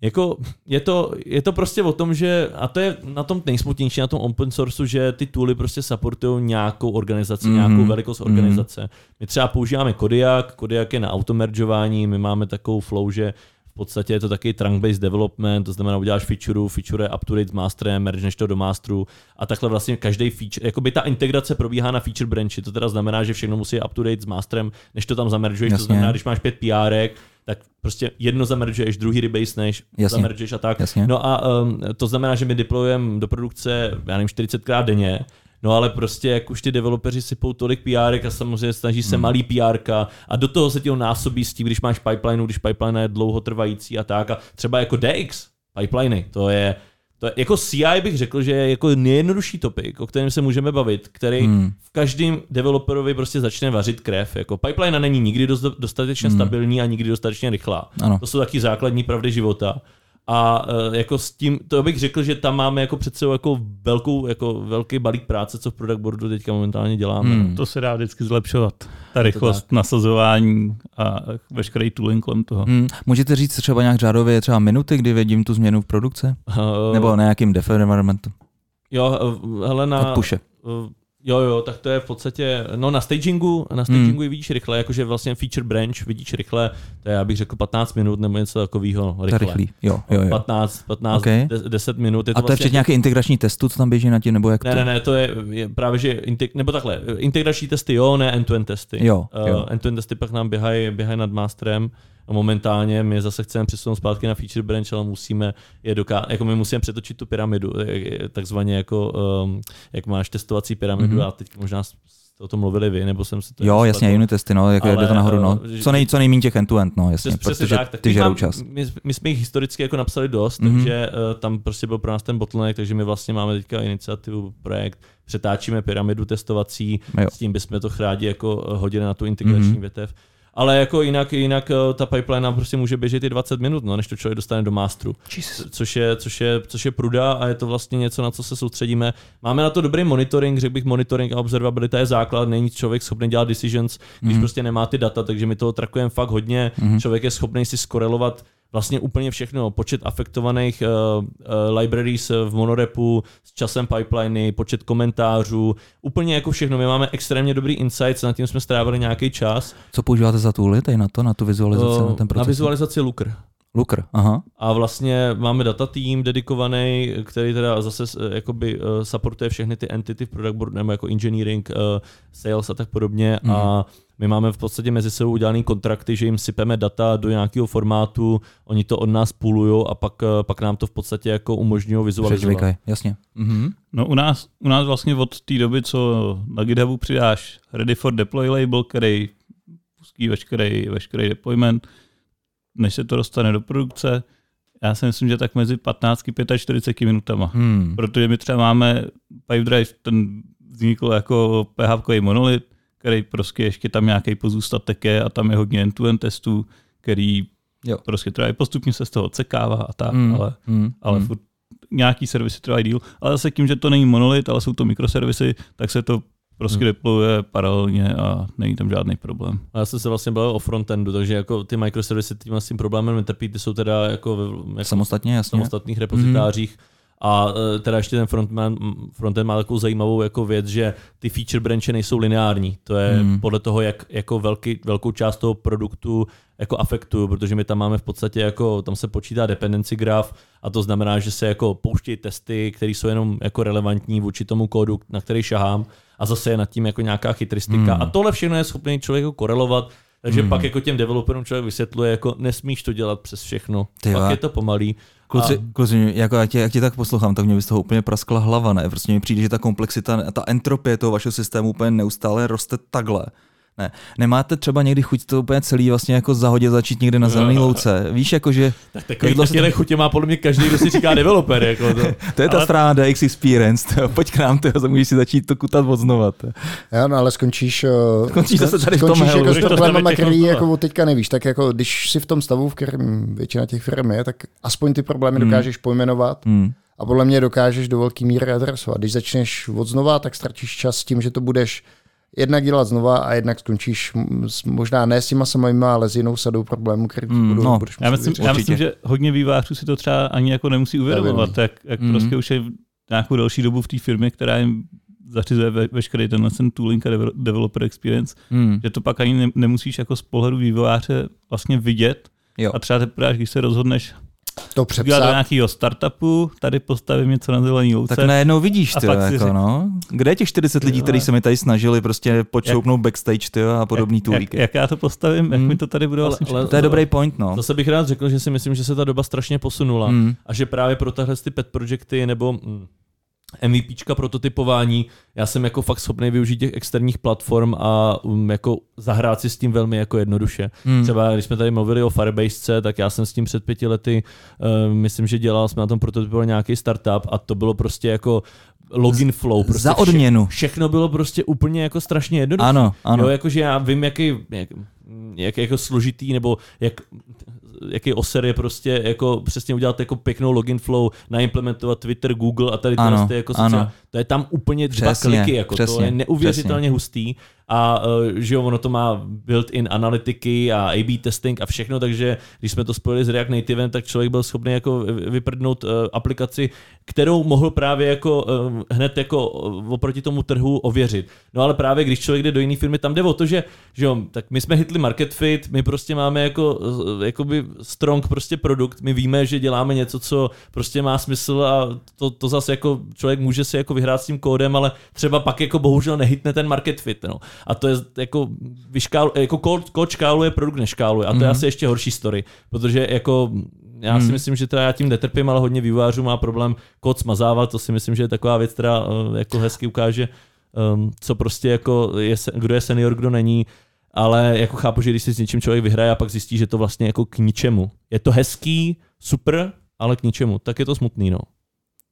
jako je to, je to prostě o tom, že, a to je na tom nejsmutnější, na tom open sourceu, že ty tooly prostě supportují nějakou organizaci, mm-hmm. nějakou velikost mhm. organizace. Mm-hmm. My třeba používáme Kodiak, Kodiak je na automeržování, my máme takovou flow, že v podstatě je to taky trunk-based development, to znamená, uděláš feature, feature je up to date s masterem, mergeneš to do masteru a takhle vlastně každý feature, jako by ta integrace probíhá na feature branchi, to teda znamená, že všechno musí up to date s masterem, než to tam zameržuješ, to znamená, když máš pět PRek, tak prostě jedno zameržuješ, druhý rebaseneš, zameržuješ a tak. Jasně. No a um, to znamená, že my deployujeme do produkce, já nevím, 40krát denně, No ale prostě jak už ty developeři sypou tolik PR a samozřejmě snaží se hmm. malý PR a do toho se ti násobí s tím, když máš pipeline, když pipeline je dlouhotrvající a tak a třeba jako DX, pipeliny, to je to je, jako CI bych řekl, že je jako nejjednodušší topik, o kterém se můžeme bavit, který hmm. v každém developerovi prostě začne vařit krev. Jako pipeline není nikdy dostatečně hmm. stabilní a nikdy dostatečně rychlá. Ano. To jsou taky základní pravdy života. A uh, jako s tím, to bych řekl, že tam máme jako před sebou jako velkou, jako velký balík práce, co v product boardu teďka momentálně děláme. Hmm. To se dá vždycky zlepšovat. Ta rychlost nasazování a veškerý tooling kolem toho. Hmm. Můžete říct třeba nějak řádově třeba minuty, kdy vidím tu změnu v produkce? Uh, Nebo na nějakým dev environmentu? Jo, hele na... Od puše. Jo, jo, tak to je v podstatě, no na stagingu, na stagingu hmm. vidíš rychle, jakože vlastně feature branch vidíš rychle, to je, já bych řekl 15 minut nebo něco takového rychle. rychlý, jo, jo, jo. 15, 15, okay. 10 minut. Je to A to vlastně, je včetně nějaké integrační testu, co tam běží na tím, nebo jak ne, to? Ne, ne, to je, je právě, že, integ, nebo takhle, integrační testy jo, ne end-to-end testy. Jo, jo. Uh, end-to-end testy pak nám běhají běhaj nad masterem, momentálně my zase chceme přesunout zpátky na feature branch, ale musíme je doká- jako my musíme přetočit tu pyramidu, takzvaně jako, um, jak máš testovací pyramidu mm-hmm. a teď možná o tom mluvili vy, nebo jsem si to... Jo, jasně, unit testy, no, jako jde to nahoru, no. Eh, co, nej, co nejméně těch end-to-end, no, jasně, protože tak, tak ty žerou čas. My, my, jsme jich historicky jako napsali dost, mm-hmm. takže uh, tam prostě byl pro nás ten bottleneck, takže my vlastně máme teďka iniciativu, projekt, přetáčíme pyramidu testovací, jo. s tím bychom to rádi jako hodili na tu integrační mm-hmm. větev ale jako jinak, jinak eh, ta pipeline nám prostě může běžet i 20 minut, no, než to člověk dostane do masteru. Což je, což, je, což je pruda a je to vlastně něco, na co se soustředíme. Máme na to dobrý monitoring, řekl bych, monitoring a observability je základ, není člověk schopný dělat decisions, když mm. prostě nemá ty data, takže my toho trakujeme fakt hodně. Mm. Člověk je schopný si skorelovat vlastně úplně všechno. Počet afektovaných uh, uh, libraries v monorepu, s časem pipeliny, počet komentářů, úplně jako všechno. My máme extrémně dobrý insights, na tím jsme strávili nějaký čas. Co používáte za tooly tady na to, na tu vizualizaci, uh, na ten proces? Na vizualizaci Looker. Looker, aha. A vlastně máme data tým dedikovaný, který teda zase jakoby supportuje všechny ty entity v product board, nebo jako engineering, uh, sales a tak podobně. Mm. A my máme v podstatě mezi sebou udělané kontrakty, že jim sypeme data do nějakého formátu, oni to od nás půlují a pak, eh, pak nám to v podstatě jako umožňují vizualizovat. Přečvíkaj, jasně. Mhm. No u nás, u nás vlastně od té doby, co na GitHubu přidáš ready for deploy label, který pustí veškerý, veškerý deployment, než se to dostane do produkce, já si myslím, že tak mezi 15 a 45 minutama. Hmm. Protože my třeba máme Pipedrive, ten vznikl jako PHP monolit, který prostě ještě tam nějaký pozůstatek je a tam je hodně end-to-end testů, který jo. prostě trvají postupně se z toho odsekává a tak, mm, ale, mm, ale mm. furt nějaký servisy trvají díl. Ale zase tím, že to není monolit, ale jsou to mikroservisy, tak se to prostě hmm. deployuje paralelně a není tam žádný problém. A já jsem se vlastně bavil o frontendu, takže jako ty microservisy tím, s tím problémem netrpí, ty jsou teda jako, ve, jako samostatně, jasně. samostatných repozitářích. Hmm a e, teda ještě ten frontman, frontend má takovou zajímavou jako věc, že ty feature branche nejsou lineární. To je hmm. podle toho, jak jako velký, velkou část toho produktu jako afektuju, protože my tam máme v podstatě jako, tam se počítá dependency graph a to znamená, že se jako pouštějí testy, které jsou jenom jako relevantní vůči tomu kódu, na který šahám a zase je nad tím jako nějaká chytristika. Hmm. A tohle všechno je schopný člověk jako korelovat takže hmm. pak jako těm developerům člověk vysvětluje, jako nesmíš to dělat přes všechno. Ty pak je to pomalý. Kluci, a... kluci jako jak tě, jak tě tak poslouchám, tak mě by z toho úplně praskla hlava, ne? Prostě mi přijde, že ta komplexita, ta entropie toho vašeho systému úplně neustále roste takhle. Ne. Nemáte třeba někdy chuť to úplně celý vlastně jako zahodit začít někde na zelený louce? Víš, jako že... Tak takový taky chutě má podle mě každý, kdo si říká developer. Jako to. <laughs> to je ta ale... strana DX Experience. To. Pojď k nám, to, můžeš si začít to kutat od znova. To. Jo, no ale skončíš... Uh, skončíš zase tady v tom skončíš jako s problémama, který jako teďka nevíš. Tak jako když si v tom stavu, v kterém většina těch firm je, tak aspoň ty problémy hmm. dokážeš pojmenovat. Hmm. A podle mě dokážeš do velké míry adresovat. Když začneš od znova, tak ztratíš čas s tím, že to budeš jednak dělat znova a jednak skončíš možná ne s těma samými, ale s jinou sadou problémů, který mm, budou, no, budeš já myslím, já myslím, že hodně vývářů si to třeba ani jako nemusí uvědomovat, jak, jak mm. prostě už je nějakou další dobu v té firmě, která jim zařizuje ve, veškerý tenhle ten tooling a developer experience, mm. že to pak ani ne, nemusíš jako z pohledu vývojáře vlastně vidět jo. a třeba teprve, když se rozhodneš to přepsat. do nějakého startupu, tady postavím něco na zelený louce. Tak najednou vidíš, ty, jako, si... no. Kde je těch 40 lidí, kteří se mi tady snažili prostě počoupnout jak, backstage ty, a podobný toolíky? Jak, jak, já to postavím, mm. jak mi to tady bude vlastně ale, ale, To je dobrý point, no. Zase bych rád řekl, že si myslím, že se ta doba strašně posunula mm. a že právě pro tahle ty pet projecty nebo mm, MVPčka prototypování, já jsem jako fakt schopný využít těch externích platform a um, jako zahrát si s tím velmi jako jednoduše. Hmm. Třeba když jsme tady mluvili o Firebase, tak já jsem s tím před pěti lety, uh, myslím, že dělal, jsme na tom prototypovali nějaký startup a to bylo prostě jako login flow. Prostě Za odměnu. Vše, všechno bylo prostě úplně jako strašně jednoduché. Ano, ano. Jo, jakože já vím, jaký, jak, jak jako složitý, nebo jak jaký oser je prostě jako přesně udělat jako pěknou login flow, naimplementovat Twitter, Google a tady tyhle jako ano. To je tam úplně dva přesně, kliky, jako přesně, to je neuvěřitelně přesně. hustý a uh, že jo, ono to má built-in analytiky a A-B testing a všechno, takže když jsme to spojili s React Nativem, tak člověk byl schopný jako vyprdnout uh, aplikaci, kterou mohl právě jako uh, hned jako oproti tomu trhu ověřit. No ale právě když člověk jde do jiné firmy, tam jde o to, že, že jo, tak my jsme hitli market fit, my prostě máme jako jakoby strong prostě produkt, my víme, že děláme něco, co prostě má smysl a to, to zase jako člověk může si jako vyhrát s tím kódem, ale třeba pak jako bohužel nehytne ten market fit, no. A to je jako, vyškál, jako kód, škáluje, produkt neškáluje a to mm-hmm. je mhm. asi ještě horší story, protože jako já si hmm. myslím, že teda já tím netrpím, ale hodně vývářů má problém kód smazávat, to si myslím, že je taková věc, která eh, jako hezky ukáže, um, co prostě jako je, kdo je senior, kdo není, ale jako chápu, že když si s něčím člověk vyhraje a pak zjistí, že to vlastně jako k ničemu. Je to hezký, super, ale k ničemu, tak je to smutný, no.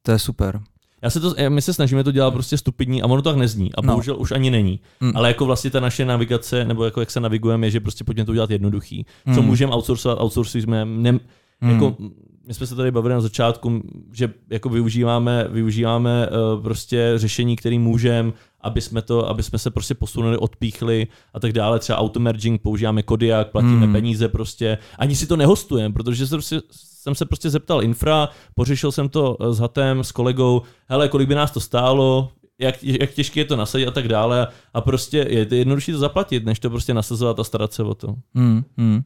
To je super. Já se to, my se snažíme to dělat prostě stupidní a ono to tak nezní a no. bohužel už ani není. Mm. Ale jako vlastně ta naše navigace, nebo jako jak se navigujeme, je, že prostě pojďme to udělat jednoduchý. Mm. Co můžeme outsourcovat, outsourcujeme. Ne, mm. jako, my jsme se tady bavili na začátku, že jako využíváme, využíváme uh, prostě řešení, který můžeme, aby jsme to, aby jsme se prostě posunuli, odpíchli a tak dále. Třeba automerging, používáme Kodiak, platíme mm. peníze prostě. Ani si to nehostujeme, protože se prostě jsem se prostě zeptal infra, pořešil jsem to eh, s Hatem, s kolegou, hele, kolik by nás to stálo, jak, jak těžké je to nasadit a tak dále. A prostě je jednodušší to zaplatit, než to prostě nasazovat a starat se o to. Hmm, hmm.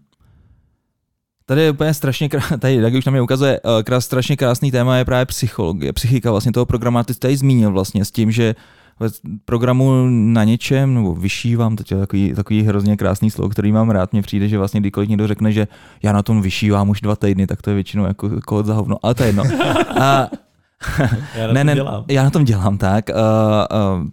Tady je úplně strašně, <laughs> tady, jak už na mě ukazuje, eh, krás, strašně krásný téma je právě psychologie, psychika vlastně toho programu. Ty tady zmínil vlastně s tím, že programu na něčem, nebo vyšívám, teď je takový, takový hrozně krásný slovo, který mám rád, mně přijde, že vlastně kdykoliv někdo řekne, že já na tom vyšívám už dva týdny, tak to je většinou jako kód za hovno, ale to je jedno. <laughs> A, <laughs> já na <laughs> ne, ne, dělám. Já na tom dělám, tak. Uh, uh,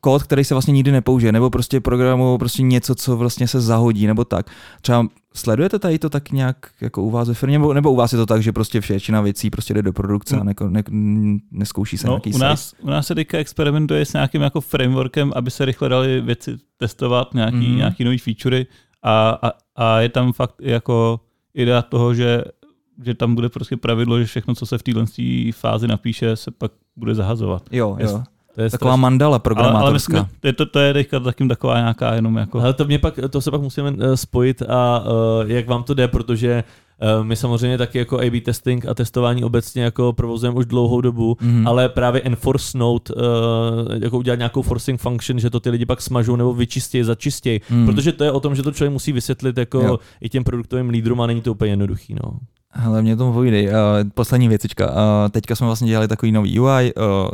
kód, který se vlastně nikdy nepoužije, nebo prostě programu prostě něco, co vlastně se zahodí, nebo tak. Třeba sledujete tady to tak nějak jako u vás ve firmě, nebo, nebo u vás je to tak, že prostě většina věcí prostě jde do produkce a ne, ne, neskouší se no, nějaký u nás, u nás se teďka experimentuje s nějakým jako frameworkem, aby se rychle dali věci testovat, nějaký, mm. nějaký nový featurey a, a, a, je tam fakt jako idea toho, že že tam bude prostě pravidlo, že všechno, co se v téhle fázi napíše, se pak bude zahazovat. Jo, jo. To je taková strašný. mandala programátorská. Ale, ale jsme, to, to je teďka takým taková nějaká jenom jako... Ale to, mě pak, to se pak musíme uh, spojit a uh, jak vám to jde, protože uh, my samozřejmě taky jako A-B testing a testování obecně jako provozujeme už dlouhou dobu, mm. ale právě enforce note, uh, jako udělat nějakou forcing function, že to ty lidi pak smažou nebo vyčistějí, začistějí, mm. protože to je o tom, že to člověk musí vysvětlit jako jo. i těm produktovým lídrům a není to úplně jednoduchý. No. Hele, mě tomu povídej. Uh, poslední věcička. Uh, teďka jsme vlastně dělali takový nový UI, uh,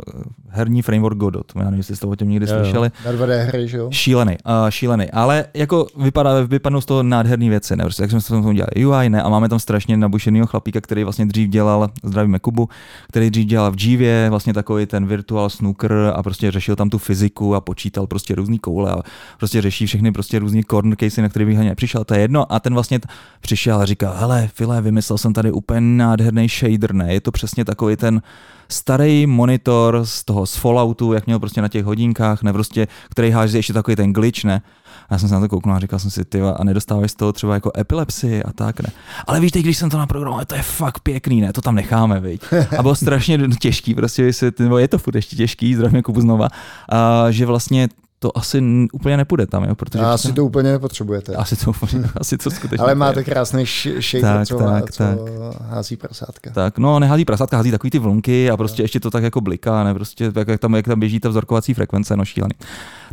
herní framework Godot. Já nevím, jestli jste o tom někdy jo, slyšeli. Na 2D hry, že jo? Šílený, uh, šílený. Ale jako vypadá, vypadnou z toho nádherné věci. Ne? Prostě, jak jsme se tomu dělali UI, ne? A máme tam strašně nabušenýho chlapíka, který vlastně dřív dělal, zdravíme Kubu, který dřív dělal v Jivě, vlastně takový ten virtual snooker a prostě řešil tam tu fyziku a počítal prostě různý koule a prostě řeší všechny prostě různý corner casey, na který bych ani nepřišel. To je jedno. A ten vlastně přišel a říkal, hele, File, vymyslel jsem tady úplně nádherný shader, ne? Je to přesně takový ten starý monitor z toho z Falloutu, jak měl prostě na těch hodinkách, ne prostě, který háže ještě takový ten glitch, ne? A já jsem se na to kouknul a říkal jsem si, ty a nedostáváš z toho třeba jako epilepsii a tak, ne. Ale víš, teď, když jsem to naprogramoval, to je fakt pěkný, ne, to tam necháme, viď. A bylo strašně <laughs> těžký, prostě je to furt ještě těžký, zdravím Kubu znova, a, že vlastně to asi úplně nepůjde tam, jo, protože... A <laughs> asi to úplně nepotřebujete. Asi to, asi to skutečně Ale máte krásný shader, tak, co, tak, co tak. hází prasátka. Tak, no nehází prasátka, hází takový ty vlnky a prostě no. ještě to tak jako bliká, ne, prostě jak, jak, tam, jak tam běží ta vzorkovací frekvence, no šílený.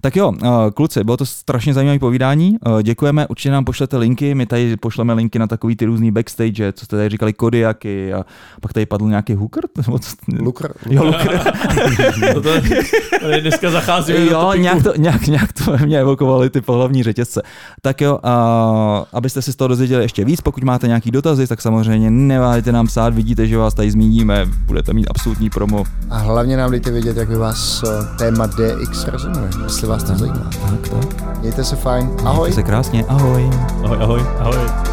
Tak jo, eh, kluci, bylo to strašně zajímavé povídání. Eh, děkujeme, určitě nám pošlete linky, my tady pošleme linky na takový ty různý backstage, co jste tady říkali, kodiaky a pak tady padl nějaký hooker? <laughs> Lukr. Jo, lukr. <laughs> to, to, dneska zacházíme Jo, nějak to, nějak, nějak to mě evokovali ty pohlavní řetězce. Tak jo, a, abyste si z toho dozvěděli ještě víc, pokud máte nějaký dotazy, tak samozřejmě neváhejte nám psát, vidíte, že vás tady zmíníme, budete mít absolutní promo. A hlavně nám dejte vědět, jak by vás eh, téma DX rezonuje, jestli vás to zajímá. Tak, tak. Mějte se fajn. Ahoj. Mějte se krásně. Ahoj. Ahoj, ahoj, ahoj.